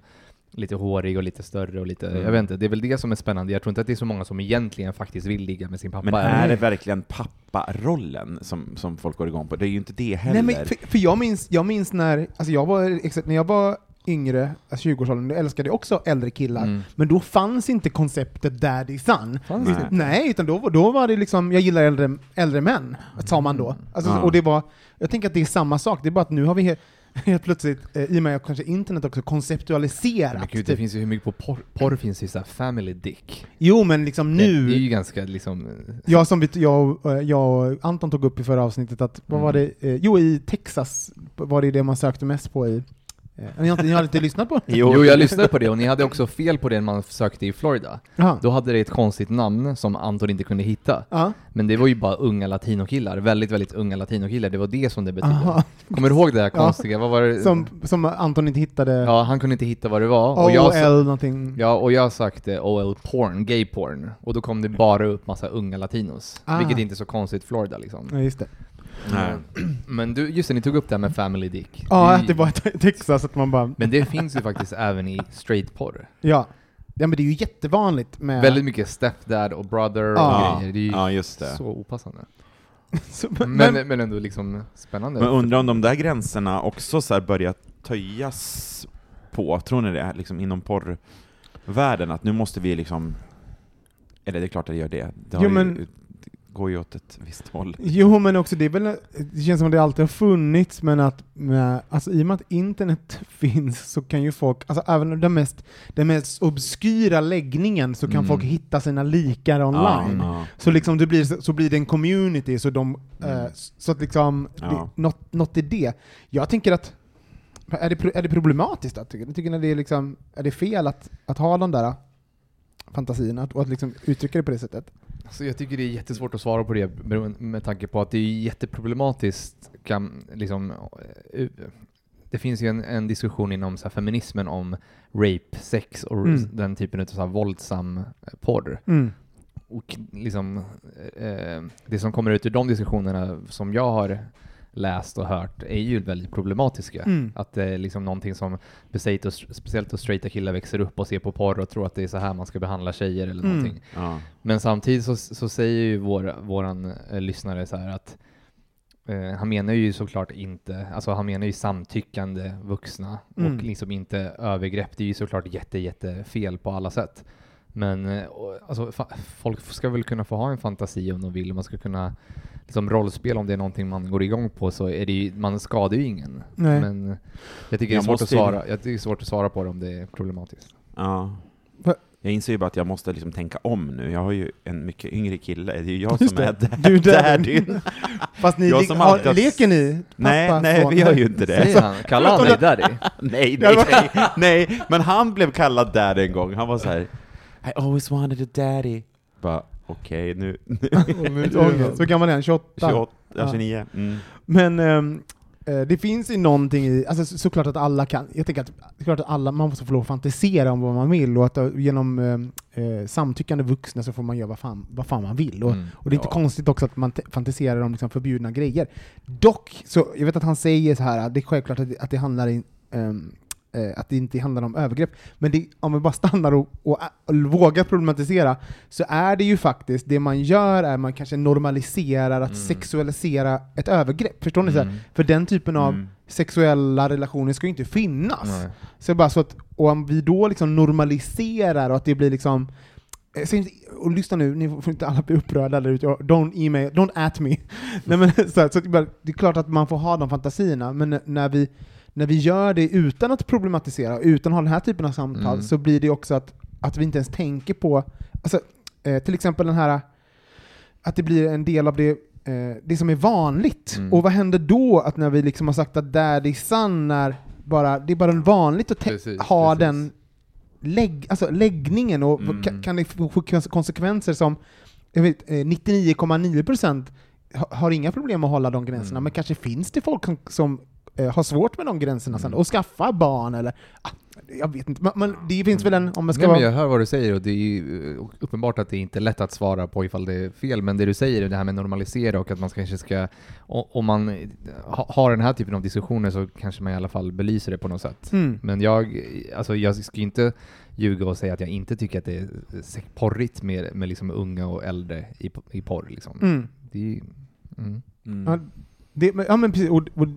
lite hårig och lite större och lite, Mm. jag vet inte, det är väl det som är spännande. Jag tror inte att det är så många som egentligen faktiskt vill ligga med sin pappa. Men är det verkligen papparollen som, som folk går igång på? Det är ju inte det heller. Nej, men för, för jag, minns, jag minns när, alltså jag var, exakt, när jag var yngre, alltså 20-årsåldern, då älskade också äldre killar. Mm. Men då fanns inte konceptet daddy son. Fanns Nej. Nej, utan då, då var det liksom, jag gillar äldre, äldre män, sa man då. Alltså, Ja. Och det var, jag tänker att det är samma sak, det är bara att nu har vi he, helt plötsligt, eh, i och med att kanske internet också konceptualiserat. Men gud, det typ. finns ju hur mycket på porr, porr finns ju såhär family dick. Jo men liksom Det, det nu, är ju ganska liksom... jag som vi, jag, och- jag och Anton tog upp i förra avsnittet, att vad Mm. var det, eh, jo i Texas var det det man sökte mest på i, eh, ni har inte, ni har inte lyssnat på? Jo, jag lyssnade på det och ni hade också fel på det man sökte i Florida. Jaha. Då hade det ett konstigt namn som Anton inte kunde hitta. Ja. Men det var ju bara unga latinokillar, väldigt, väldigt unga latinokillar. Det var det som det betydde. Aha. Kommer du ihåg det här Ja. konstiga? Vad var det? Som, som Anton inte hittade, Ja, han kunde inte hitta vad det var. Och jag, OL någonting. ja, och jag sökte OL porn, gay porn. Och då kom det bara upp massa unga latinos. Ah. Vilket inte är så konstigt i Florida liksom. Ja, just det. Nej. Men du, just det, ni tog upp det här med family dick. Ja, är att det var ett Texas, att man bara, Men det finns ju faktiskt även i straight porr. ja. Ja men det är ju jättevanligt med... Väldigt mycket stepdad och brother Ja. och grejer. Det är ju Ja, just det. så opassande. Så- Men, men, men, ändå liksom spännande. Men undrar om de där gränserna också så här börjar töjas på, tror ni det? Liksom inom porrvärlden, att nu måste vi liksom... Eller det är klart att det gör det. Det, har Jo, ju, men- det går ju åt ett visst håll. Jo men också det är väl, det känns som att det alltid har funnits, men att med, alltså, i och med att internet finns så kan ju folk, alltså även den mest, den mest obskyra läggningen så kan Mm. folk hitta sina likar online. Ja, Så liksom det blir, så blir det en community, så de, eh, så att liksom, Ja. det, något, något i det. Jag tänker att, är det, är det problematiskt då? Tycker, tycker ni det är liksom, är det fel att, att ha de där fantasierna, att- och att liksom uttrycka det på det sättet? Så jag tycker det är jättesvårt att svara på det med tanke på att det är jätteproblematiskt. Kan, liksom, eh, det finns ju en, en diskussion inom så feminismen om rape, sex och Mm. den typen av så här, våldsam eh, porr. Mm. Och liksom, eh, det som kommer ut ur de diskussionerna som jag har läst och hört är ju väldigt problematiska. Mm. Att det är liksom någonting som speciellt och straighta killar växer upp och ser på porr och tror att det är så här man ska behandla tjejer eller Mm. någonting. Ja. Men samtidigt så, så säger ju vår, våran eh, lyssnare så här att eh, han menar ju såklart inte, alltså han menar ju samtyckande vuxna Mm. och liksom inte övergrepp. Det är ju såklart jätte, jätte fel på alla sätt. Men eh, alltså, folk ska väl kunna få ha en fantasi om de vill. Man ska kunna liksom rollspel om det är någonting man går igång på så är det ju, man skadar ju ingen. Nej. Men jag tycker det är svårt att svara. Jag tycker det är svårt att svara på det om det är problematiskt. Ja. Jag inser ju bara att jag måste liksom tänka om nu. Jag har ju en mycket yngre kille. Det är ju jag Just som är det. Du är daddy. daddyn. Fast ni Jag le- som har, alltid leker ni? Nej, pappa, nej, son? vi gör ju inte det. Säger han? Kallar han dig daddy? Nej, nej, nej, nej, men han blev kallad dad en gång. Han var så här. I always wanted a daddy. Bara, okej, nu, Så gammal är han? 28? 28, Ja. 29. Mm. Men eh, det finns ju någonting i, alltså så- såklart att alla kan, jag tänker att, det är klart att alla, man måste få lov att fantisera om vad man vill och att eh, genom ehm, eh, samtyckande vuxna så får man göra vad fan, vad fan man vill. Och, Mm. och det är inte Ja. konstigt också att man fantiserar om liksom förbjudna grejer. Dock, så jag vet att han säger så här, att det är självklart att det, att det handlar in, ehm, eh, att det inte handlar om övergrepp, men det, om vi bara stannar och, och, och vågar problematisera, så är det ju faktiskt, det man gör är man kanske normaliserar att Mm. sexualisera ett övergrepp. Förstår ni? Mm. För den typen av Mm. sexuella relationer ska ju inte finnas. Nej. Så bara så att, och om vi då liksom normaliserar och att det blir liksom eh, och lyssna nu, ni får inte alla bli upprörda där ute, don't email, don't at me. Nej, men, så, så det, är klart att man får ha de fantasierna, men när vi, när vi gör det utan att problematisera, utan att ha den här typen av samtal, Mm. så blir det också att, att vi inte ens tänker på, alltså, eh, till exempel den här, att det blir en del av det, eh, det som är vanligt. Mm. Och vad händer då att när vi liksom har sagt att daddy son är bara, det är bara vanligt att Precis, ha precis. den lägg, alltså läggningen och Mm. kan, kan det få konsekvenser som jag vet, eh, 99,9% ha- har inga problem att hålla de gränserna, Mm. men kanske finns det folk som, som eh, har svårt med de gränserna sen, Mm. och skaffa barn eller ah, jag vet inte, men, men det finns väl en, om man ska Nej, men vara... jag hör vad du säger och det är ju eh, uppenbart att det inte är lätt att svara på ifall det är fel, men det du säger är det här med normalisera och att man kanske ska, om man eh, ha- har den här typen av diskussioner så kanske man i alla fall belyser det på något sätt. Mm. Men jag, alltså jag ska inte ljuga och säga att jag inte tycker att det är se- porrigt med, med liksom unga och äldre i, i porr. Liksom. Mm. Det är, mm. Mm. Ja, det, men- ja men precis, och, och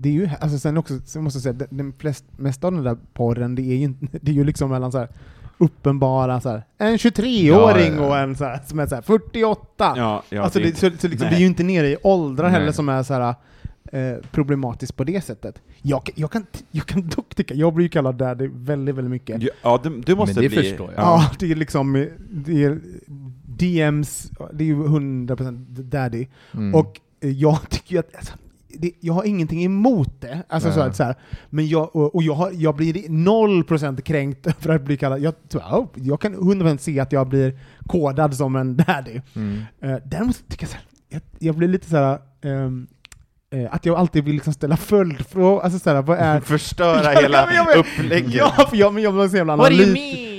det är ju, alltså sen också, så måste jag säga, den, den flest, mesta av den där porren, det är ju, inte- det är ju liksom mellan så här uppenbara så här, en 23-åring Ja, ja, och en så här, som är så här 48. Ja, ja, alltså det- det, så, så liksom, vi är ju inte nere i åldrar Nej. heller som är så här eh, problematiskt på det sättet. Jag, jag, kan, jag kan dock tycka, jag blir ju kallad daddy väldigt, väldigt mycket. Ja, du, du måste Men det bli... förstår jag. Ja, det är liksom, det är DMs, det är ju 100% daddy. Mm. Och jag tycker ju att, alltså, det, jag har ingenting emot det, alltså Nej. så att, så här, men jag, och, och jag, har, jag blir 0% kränkt för att bli kallad, jag, jag kan 100% se att jag blir kodad som en daddy. Mm. Uh, däremot tycker jag, så här, jag, jag blir lite så här, eh, att jag alltid vill liksom ställa följdfrågor, alltså så här, vad är... Förstöra Ja, hela upplägget. Ja, för jag, men jag blir så jävla What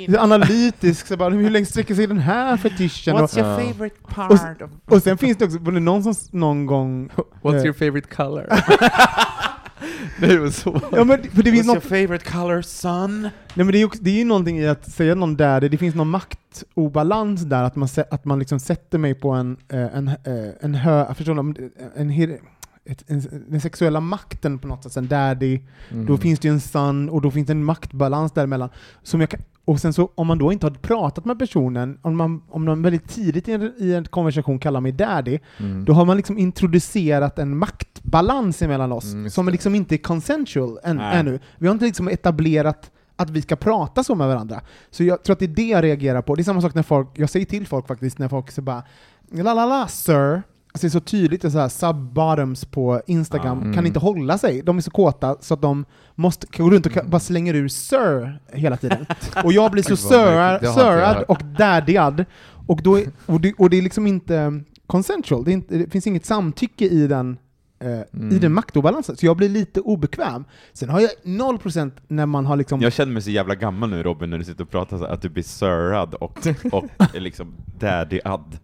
mean? analytisk, så bara, hur länge sträcker sig den här fetischen? What's your Ja. favorite Och, part of... och sen finns det också, var det någon som någon gång... What's eh, your favorite color? det var så. Ja men för det finns What's your något, favorite color, son? nej men det är ju det är ju någonting i att säga någon där, det, det finns någon maktobalans där, att man, att man liksom sätter mig på en, eh, en, eh, en hö, förstår du, en, en, ett, en, den sexuella makten på något sätt, en daddy, Mm. då finns det ju en son och då finns det en maktbalans däremellan. Som jag kan, och sen så om man då inte har pratat med personen, om man, om man väldigt tidigt i en, i en konversation kallar mig daddy, Mm. då har man liksom introducerat en maktbalans emellan oss, Mm, som liksom inte är consensual än, Nej. ännu. Vi har inte liksom etablerat att vi ska prata så med varandra. Så jag tror att det är det jag reagerar på. Det är samma sak när folk, jag säger till folk faktiskt, när folk så bara la la la sir, Alltså det är så tydligt, det är så här sub-bottoms på Instagram. Mm. kan inte hålla sig. De är så kåta så att de måste gå runt och ka- bara slänger ur sir hela tiden. Och jag blir så sir, sirad och daddyad. Och, då är, och, det, och det är liksom inte consensual, det, inte, det finns inget samtycke i den, eh, i Mm. den maktobalansen. Så jag blir lite obekväm. Sen har jag 0% när man har liksom... Jag känner mig så jävla gammal nu Robin, när du sitter och pratar så här, att du blir sirrad och, och liksom daddy-ad.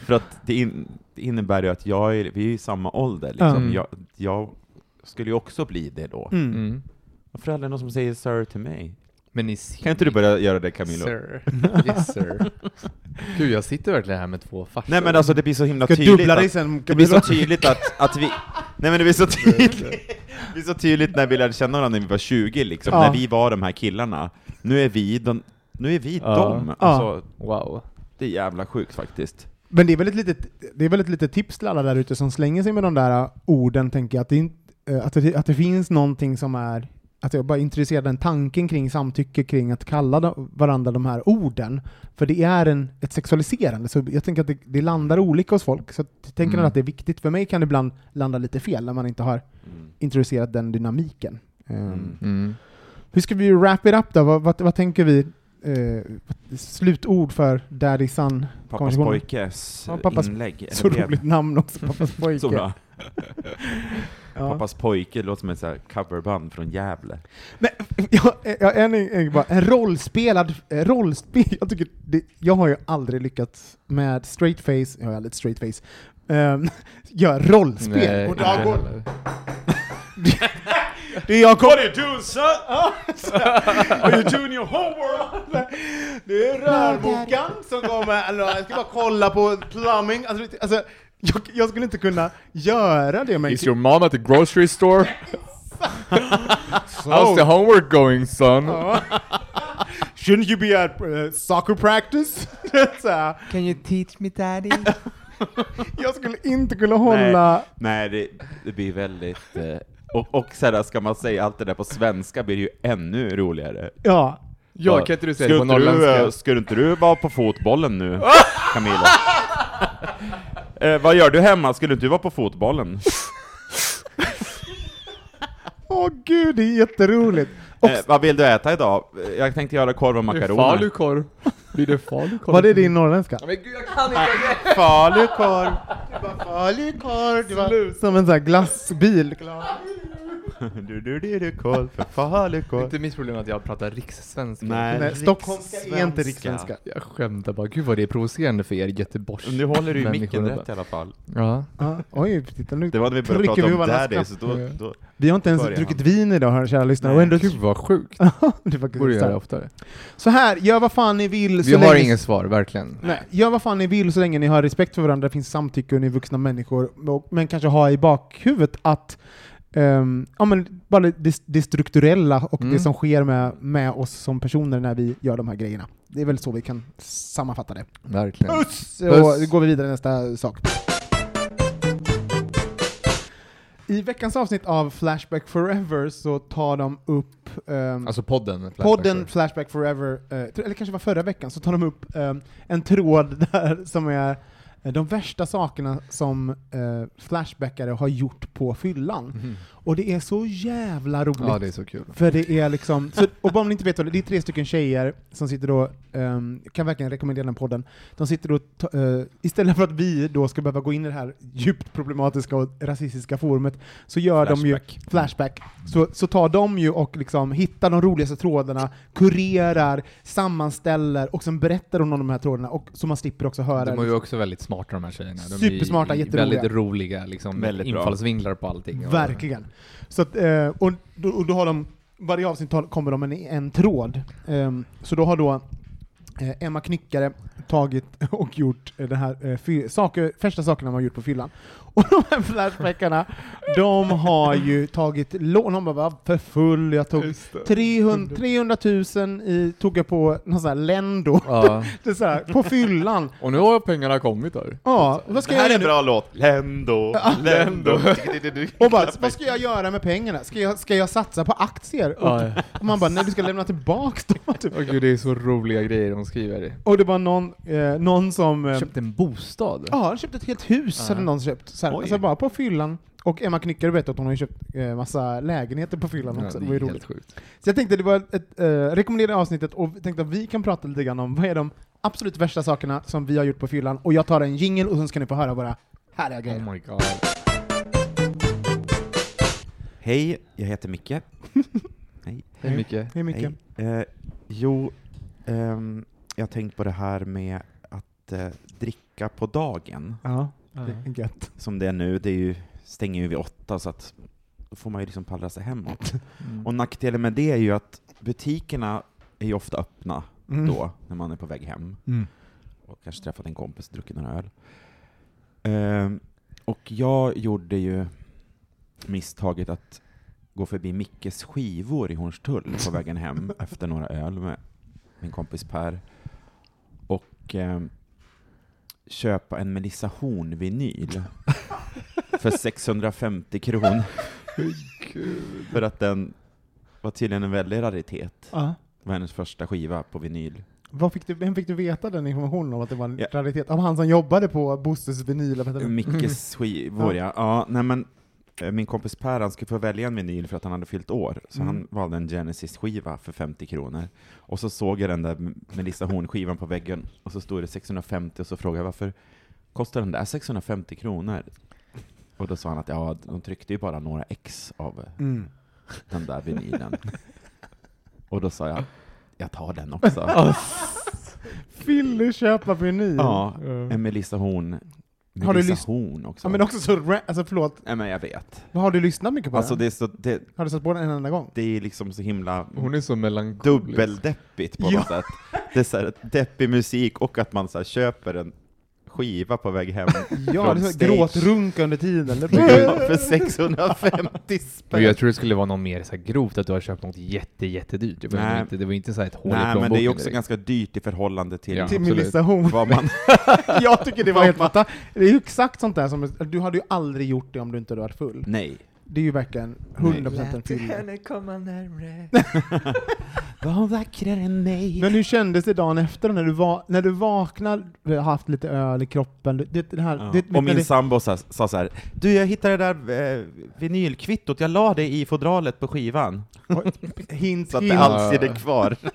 För att det, in, det innebär ju att jag är, vi är i samma ålder, liksom. Mm. jag, jag skulle ju också bli det då. Mm. Mm. Varför är det någon som säger sir till mig? Men ni Kan inte du börja göra det Camilo? Sir. Yes sir. Gud, jag sitter verkligen här med två farsor. Nej men alltså det blir så himla Ska tydligt dubbla dig sen? det blir så tydligt att, att vi, nej men det blir så tydligt, det blir så tydligt när vi lärde känna varandra när vi var 20 liksom, Ja. när vi var de här killarna. Nu är vi de, nu är vi Ja. dem. Ja. Alltså, Wow. det är jävla sjukt faktiskt. Men det är väl ett litet, det är väl ett litet tips till alla där ute som slänger sig med de där uh, orden, tänker jag, att det, eh, att det, att det finns någonting som är att jag bara introducerar den tanken kring samtycke, kring att kalla varandra de här orden. För det är en, ett sexualiserande, så jag tänker att det, det landar olika hos folk. Så jag tänker Mm. att det är viktigt. För mig kan det ibland landa lite fel när man inte har Mm. introducerat den dynamiken. Um, Mm. Hur ska vi wrap it up då? Vad, vad, vad tänker vi? Eh, slutord för Daddy Son Pappas pojkes Ja, pappas- inlägg. Så roligt namn också, pappas pojke. Ja. Pappas pojke låter som ett så här coverband från Gävle. Men, jag, jag, en, en, bara, en rollspelad, rollspel, jag tycker, det, jag har ju aldrig lyckats med straight face, jag har aldrig straight face, um, göra rollspel. Nej, och jag går, det jag kom, are you doing son? Are you doing your homework? Det är rörmokaren som kommer, eller jag ska bara kolla på plumbing, alltså, alltså jag, jag skulle inte kunna göra det med Is your mom at the grocery store? How's the homework going son? Shouldn't you be at uh, soccer practice? Can you teach me daddy? jag skulle inte kunna hålla... Nej, det, det blir väldigt... Eh, och, och så här, ska man säga allt det där på svenska blir det ju ännu roligare. Ja. Ja, kan inte du säga det på norrländska? eh, Ska inte du vara på fotbollen nu, Camilla? Eh, vad gör du hemma? Skulle inte du vara på fotbollen? Åh gud, det är jätteroligt. Och Eh, vad vill du äta idag? Jag tänkte göra korv och makaroner. Falukorv. Blir det falukorv? var det din norrländska? Men gud, jag kan inte! Falukorv! Falukorv! Det var som en sån här glassbil. Du, du, du, du, korv för falukorv. Inte mitt problem att jag pratar rikssvenska. Nej. Nej, stockholmska är inte rikssvenska. Jag skämtar bara, gud vad det är provocerande för er Göteborgs... Nu håller du ju micken rätt i alla fall. Ja. Ja, oj, titta nu Det var när vi började prata om varandras daddy, så knappar. då, då... Vi har inte ens druckit han. vin idag, hör kära lyssnare. Och ändå... Gud vad sjukt. det Borde göra oftare. Så här, gör vad fan ni vill så Vi har länge... inget svar, verkligen. Nej, gör vad fan ni vill så länge ni har respekt för varandra, det finns samtycke och ni är vuxna människor, men kanske ha i bakhuvudet att ehm, ja, men bara det, det strukturella och Mm. det som sker med, med oss som personer när vi gör de här grejerna. Det är väl så vi kan sammanfatta det. Verkligen. Puss! Puss. Och då går vi vidare till nästa sak. I veckans avsnitt av Flashback Forever så tar de upp ehm, Alltså podden. Flashback podden Forever. Flashback Forever, eh, eller kanske var förra veckan, så tar de upp eh, en tråd där som är Eh, de värsta sakerna som eh, Flashbackare har gjort på fyllan. Mm. Och det är så jävla roligt. Ja, det är så kul. För det är liksom, så, och bara om ni inte vet vad det är, tre stycken tjejer som sitter då, um, kan verkligen rekommendera den podden, de sitter då, eh, istället för att vi då ska behöva gå in i det här djupt problematiska och rasistiska forumet, så gör de ju Flashback. Flashback, så, så tar de ju och liksom hittar de roligaste trådarna, kurerar, sammanställer, och sen berättar de om de här trådarna, och så man slipper också höra De är ju också väldigt smarta de här tjejerna. De Supersmarta, är jätteroliga. Väldigt roliga, liksom, Väldigt infallsvinklar på allting. Och- Verkligen. Så att, eh, och, då, och då har de, varje avsnitt kommer de med en, en tråd. Ehm, så då har då Emma Knyckare tagit och gjort eh, det här, eh, fy, saker, första sakerna man har gjort på fyllan. Och de här flashbackarna, de har ju tagit lån, de bara var för full, jag tog 300, 300 000 i, tog jag på någon sån här Lendo, Ja. det är så här, på fyllan. Och nu har pengarna kommit här. Ja, vad ska Det jag här är göra en nu? bra låt. Lendo, Lendo. Och bara, vad ska jag göra med pengarna? Ska jag, ska jag satsa på aktier? Och, Ja. och man bara, nej du ska lämna tillbaks dem. Typ. Åh gud, det är så roliga grejer skriver. Och det var någon, eh, någon som... Eh, Köpt en bostad. ja, han köpte ett helt hus, Ja. hade någon köpt. Så alltså bara på fyllan. Och Emma Knyckare vet att hon har ju köpt eh, massa lägenheter på fyllan Ja, också. det det var ju roligt. sjukt. Så jag tänkte det var ett eh, rekommenderade avsnittet och tänkte att vi kan prata lite grann om vad är de absolut värsta sakerna som vi har gjort på fyllan. Och jag tar en jingle och sen ska ni få höra våra härliga grejer. Oh my god. Hej, jag heter Micke. Hej. Hej Micke. Hej Micke. Hej. Eh, jo, ehm, jag har tänkt på det här med att eh, dricka på dagen, Ja, det är gött. som det är nu. Det är ju, stänger ju vid åtta, så att då får man ju liksom pallra sig hemåt. Mm. Och nackdelen med det är ju att butikerna är ju ofta öppna Mm. då, när man är på väg hem. Mm. och kanske träffat en kompis och druckit några öl. Ehm, och jag gjorde ju misstaget att gå förbi Mickes skivor i Hornstull på vägen hem efter några öl med min kompis Per och ehm, köpa en Melissa Horn-vinyl för 650 kronor. för att den var tydligen en väldig raritet. Ja. Det var hennes första skiva på vinyl. Vad fick du, vem fick du veta den informationen om att det var en Ja. raritet? Av han som jobbade på Bosses vinyl? Mickes skivor, ja. ja. nej men, eh, min kompis Per han skulle få välja en vinyl för att han hade fyllt år, så Mm. han valde en Genesis-skiva för 50 kronor. Och så såg jag den där Melissa Horn-skivan på väggen, och så stod det 650, och så frågade jag varför kostar den där 650 kronor? Och då sa han att ja, de tryckte ju bara några ex av eh, Mm. den där vinylen. och då sa jag, jag tar den också. Vill du köpa vinyl? Ja. en Melissa Horn. Har du Melissa lys- Horn också. Ja, men också så, alltså förlåt, Nej men jag vet. vad har du lyssnat mycket på Alltså den? det är, så, det, Har du satt på den en enda gång? det är liksom så himla Hon är så melankolisk. dubbeldeppigt på Ja. något sätt. Det är så här, deppig musik och att man så här köper en skiva på väg hem Ja, det stage. gråtrunka under tiden. Det för 650 Men spänn. jag tror det skulle vara något mer så här grovt, att du har köpt något jätte, jättedyrt. Det var, Nej. inte, det var inte så här ett hål i Nej, men det är också direkt. ganska dyrt i förhållande till Ja. till absolut. Melissa Horn. vad man... Jag tycker det var helt fantastiskt. Det är ju exakt sånt där som, du hade ju aldrig gjort det om du inte hade varit full. Nej. Det är ju verkligen 100% en fylla. komma närmre. Var vackrare än mig. Men hur kändes det dagen efter när du, var, när du vaknade, du har haft lite öl i kroppen, det, det här, Ja. det, och min det, sambo sa, sa så här, du jag hittade det där eh, vinylkvittot, jag la det i fodralet på skivan. hint, Så att det alltid är kvar.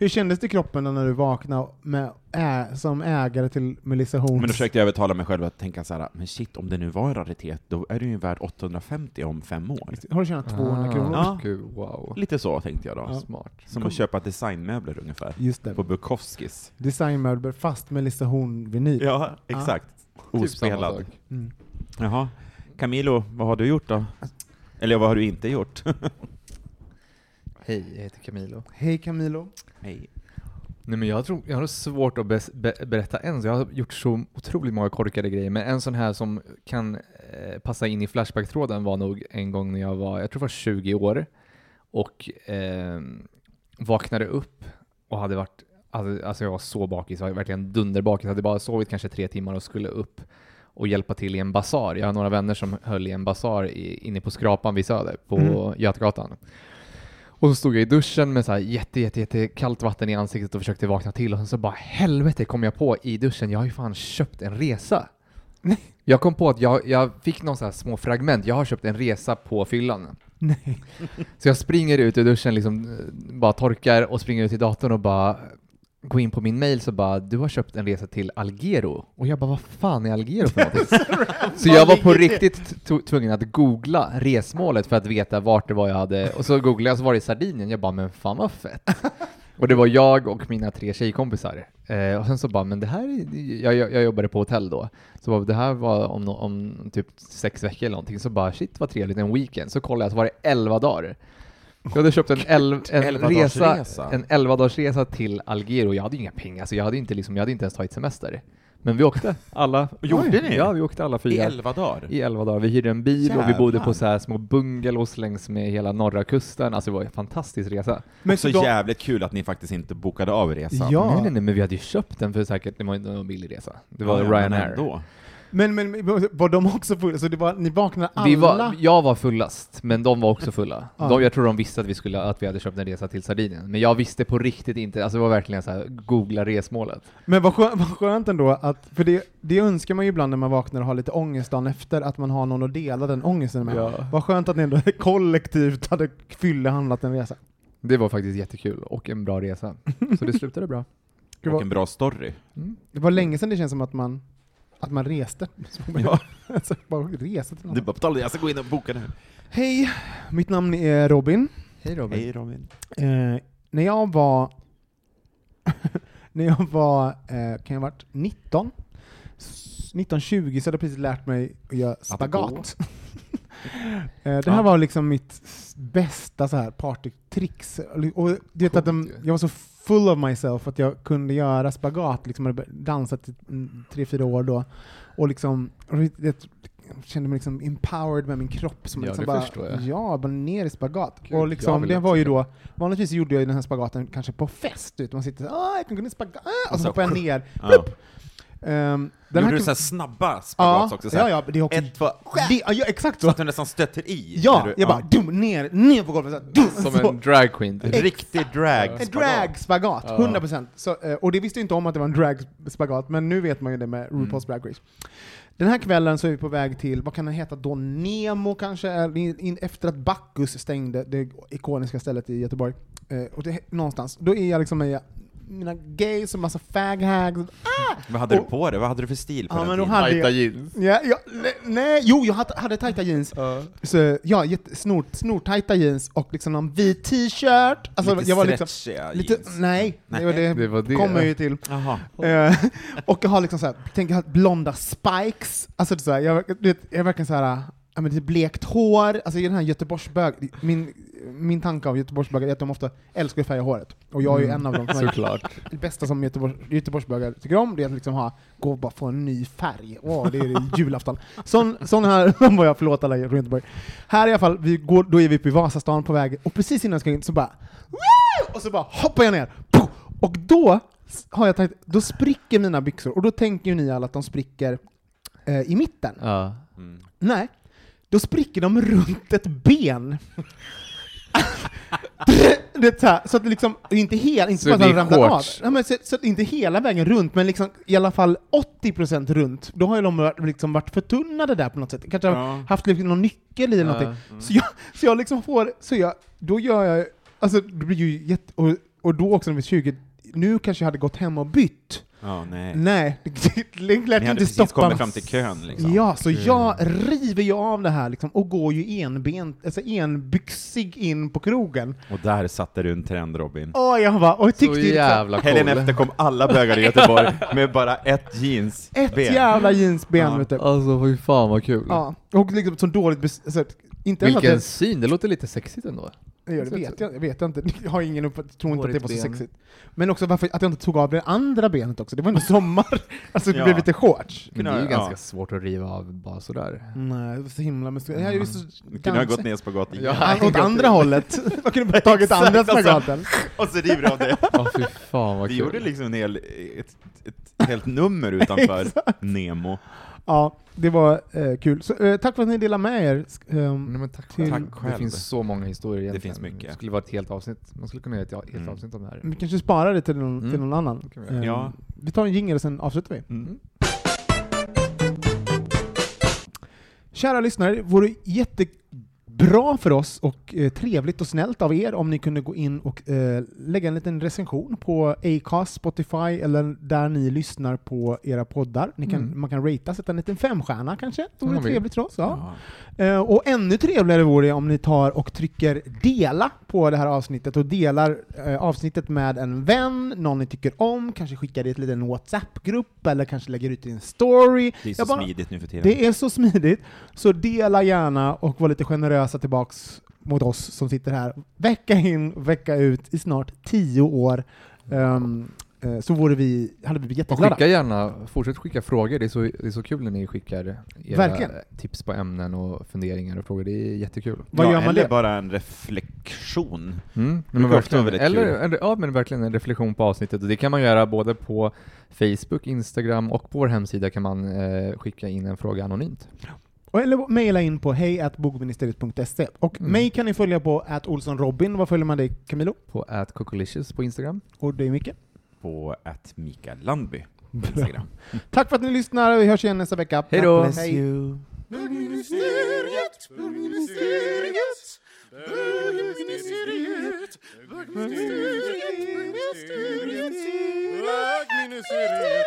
Hur kändes det i kroppen när du vaknade med, ä, som ägare till Melissa Horns? Men då försökte jag övertala mig själv att tänka så här, men shit, om det nu var en raritet, då är det ju värd 850 om fem år. Har du tjänat 200 kronor? Ja. Gud, wow. Lite så tänkte jag då. Ja. Smart. Som att köpa designmöbler ungefär. Just det. På Bukowskis. Designmöbler fast Melissa Horn-vinyl. Ja, exakt. Typ samma Ospelad. sak. Mm. Jaha. Camilo, vad har du gjort då? Eller vad har du inte gjort? Hej, jag heter Camilo. Hej Camilo. Hej. Nej, men jag, tror, jag har svårt att bes, be, berätta en, så jag har gjort så otroligt många korkade grejer, men en sån här som kan eh, passa in i Flashback-tråden var nog en gång när jag var, jag tror var 20 år, och eh, vaknade upp och hade varit, alltså, alltså jag var så bakis, jag var verkligen dunderbakis, hade bara sovit kanske tre timmar och skulle upp och hjälpa till i en basar. Jag har några vänner som höll i en basar i, inne på Skrapan vid Söder, på Mm. Götgatan. Och så stod jag i duschen med så här jätte, jätte, jätte kallt vatten i ansiktet och försökte vakna till och sen så bara helvete kom jag på i duschen, jag har ju fan köpt en resa. Jag kom på att jag, jag fick någon så här små fragment, jag har köpt en resa på fyllan. Nej. Så jag springer ut ur duschen, liksom, eh, bara torkar och springer ut till datorn och bara går in på min mail så bara du har köpt en resa till Algero. Och jag bara vad fan är Algero för någonting? så jag var på riktigt tvungen att googla resmålet för att veta vart det var jag hade, och så googlade jag så var det i Sardinien, jag bara men fan vad fett. Och det var jag och mina tre tjejkompisar. Eh, och sen så bara, men det här, är, jag, jag, jag jobbade på hotell då, så bara, det här var om, om typ sex veckor eller någonting, så bara shit vad trevligt, en weekend. Så kollade jag, så var det elva dagar. Jag hade köpt en, elv, en, elva resa, resa. en 11 dagars resa till Algero. Jag hade ju inga pengar, så jag hade inte, liksom, jag hade inte ens tagit semester. Men vi åkte, alla. Gjorde ni? Ja, vi åkte alla fyra. I elva dagar? I elva dagar. Vi hyrde en bil och vi bodde Jävlar. på så här små bungalows längs med hela norra kusten. Alltså det var en fantastisk resa. Men så då- jävligt kul att ni faktiskt inte bokade av resan. Ja. Nej, nej, nej, men vi hade ju köpt den för säkert, det var inte någon billig resa. Det var Ja, Ryanair. Men, men var de också fulla? Så det var, ni vaknade alla? Vi var, jag var fullast, men de var också fulla. Ja. De, jag tror de visste att vi, skulle, att vi hade köpt en resa till Sardinien, men jag visste på riktigt inte, alltså det var verkligen så här, googla resmålet. Men vad skönt, vad skönt ändå, att, för det, det önskar man ju ibland när man vaknar och har lite ångest dagen efter, att man har någon att dela den ångesten med. Ja. Vad skönt att ni ändå kollektivt hade fyllehandlat en resa. Det var faktiskt jättekul, och en bra resa. Så det slutade bra. Och en bra story. Mm. det var länge sedan det känns som att man, att man reste. Ja. alltså, bara resa till någon. Du bara betalade, jag ska gå in och boka nu. Hej, mitt namn är Robin. Hej Robin. Hej Robin. Eh, när jag var, när jag var, eh, kan jag ha varit 19? S- 19-20 så hade jag precis lärt mig att göra spagat. eh, det här Ja. var liksom mitt bästa så här partytricks. Och du vet att de, jag var så full of myself att jag kunde göra spagat, liksom hade dansat i tre, fyra år då. Och liksom, det, jag kände mig liksom empowered med min kropp. Som Ja, liksom det bara, förstår jag. Ja, bara ner i spagat. Gud, och liksom, det var ju då, vanligtvis gjorde jag den här spagaten kanske på fest, vet, man sitter såhär, ah, jag kan gå ner i spagat, ah, och så hoppar jag ner. Ja. Um, Gjorde du så här snabba ja, spagats också? Så ja, ja, det är också, Ett, två, det, ja, exakt så så. att du nästan stöter i. Ja, du, jag bara dum, ner, ner på golvet. Så dum, Som så. en drag queen. typ. Riktig drag En drag-spagat, Ja. 100%. Så, eh, och det visste jag inte om att det var en drag-spagat, men nu vet man ju det med RuPaul's Drag Race. Den här kvällen så är vi på väg till, vad kan den heta då, Nemo kanske, in, efter att Bacchus stängde, det ikoniska stället i Göteborg. Eh, och det, någonstans, då är jag liksom med mina gays och massa fag-hags. Ah! Vad hade du Och- på dig? Vad hade du för stil på Ja, den men tiden? hade Tajta jag, jeans. ja, ja, nej, nej, jo, jag hade, hade tajta jeans. Så, ja, jätte- snor, snortajta jeans och liksom någon vit t-shirt. Alltså, Lite jag var liksom, stretchiga lite, jeans. nej, Nej. det, det, Det var det. kommer ju till. Eh, och jag har liksom såhär, tänk jag har blonda spikes, alltså så här, jag, du vet, jag är verkligen såhär, ja men lite blekt hår, alltså i den här Göteborgsbög, min min tanke av Göteborgsbögar är att de ofta älskar att färga håret. Och jag är ju en av dem som Såklart. det bästa som Göteborg, Göteborgsbögar tycker om, det är att liksom ha, gå och bara få en ny färg. Åh, det är julafton. Sån, sån här, var jag, förlåt alla från Göteborg. Här i alla fall, vi går, då är vi uppe i Vasastan på väg, och precis innan jag ska in så bara Woo! och så bara hoppar jag ner. Och då har jag tänkt, då spricker mina byxor, och då tänker ju ni alla att de spricker eh, i mitten. Ja. Mm. Nej, då spricker de runt ett ben. det så, här, så att det liksom, inte hela, inte Så bara ramlar av. Ja, men så, så inte hela vägen runt, men liksom i alla fall 80% runt. Då har ju de varit- liksom varit förtunnade där på något sätt. Kanske Ja. haft liksom någon nyckel i eller Ja. någonting. Så jag, så jag liksom får, så jag, då gör jag, alltså det blir ju jätte, och, och då också när vi är 20, nu kanske jag hade gått hem och bytt. Ja, nej. Nej, det, lät Ni ju hade inte precis stoppa kommit fram till kön liksom. Ja, så jag river ju av det här liksom, och går ju enbent, alltså enbyxig in på krogen. Och där satte du en trend Robin. Och jag bara, och jag Så tyckte liksom, jävla Helgen cool. efter kom alla bögar i Göteborg med bara ett jeans. ett ben. jävla jeansben Ja. vet du. Alltså fy fan vad kul. Ja, och liksom så dåligt alltså, inte ens att Vilken det, syn, det låter lite sexigt ändå. det, gör det vet jag, jag vet jag inte, jag har ingen uppfattning, tror inte att det var så ben. sexigt. Men också varför att jag inte tog av det andra benet också, det var ändå sommar, alltså det Ja. blev lite shorts. Men det är ju Ja. ganska svårt att riva av bara sådär. Nej, det var så himla med Jag är ju så Du kunde ha gått ner spagat igen. Ja. Åt andra hållet. Man kunde bara tagit andra Exakt, alltså. spagaten. Och så river du av det. Ja fy fan vad Vi kul. gjorde liksom en hel, ett, ett helt nummer utanför Nemo. Ja, det var eh, kul. Så, eh, tack för att ni delade med er. Ehm, Nej, men tack, Till- själv. Tack Det själv. finns så många historier egentligen. finns mycket. Det skulle vara ett helt avsnitt. Man skulle kunna göra ett helt Mm. avsnitt om det här. vi kanske sparar det till någon, Mm. till någon annan. Det vi. Ehm, Ja. Vi tar en jingel och sen avslutar vi. Mm. Kära lyssnare, det vore jättebra för oss och eh, trevligt och snällt av er om ni kunde gå in och eh, lägga en liten recension på Acast, Spotify eller där ni lyssnar på era poddar. Ni kan, Mm. Man kan ratea, sätta en liten femstjärna kanske. Det vore trevligt för oss. Ja. Ja. Eh, och ännu trevligare vore det om ni tar och trycker dela på det här avsnittet och delar eh, avsnittet med en vän, någon ni tycker om, kanske skickar det i en liten WhatsApp-grupp eller kanske lägger ut i en story. Det är så bara- smidigt nu för tiden. Det är så smidigt, så dela gärna och var lite generösa tillbaks mot oss som sitter här vecka in och vecka ut i snart tio år. Eh, så vore vi, hade vi blivit Och jätteglada. skicka gärna, fortsätt skicka frågor. Det är, så, det är så kul när ni skickar era Verkligen. tips på ämnen och funderingar och frågor. Det är jättekul. Vad ja, gör man eller det? bara en reflektion. Mm, men verkligen, eller, ja, men verkligen en reflektion på avsnittet. Och det kan man göra både på Facebook, Instagram och på vår hemsida kan man eh, skicka in en fråga anonymt. Och Eller mejla in på hejatbogministeriet.se. Och Mm. mig kan ni följa på @olssonrobin. Vad följer man dig Camilo? På atcocolicious på Instagram. Och dig Micke? På att Mikael Landby på Instagram. Tack för att ni lyssnar, vi hörs igen nästa vecka. Hej då! Bögministeriet, bögministeriet, bögministeriet, bögministeriet, bögministeriet, bögministeriet.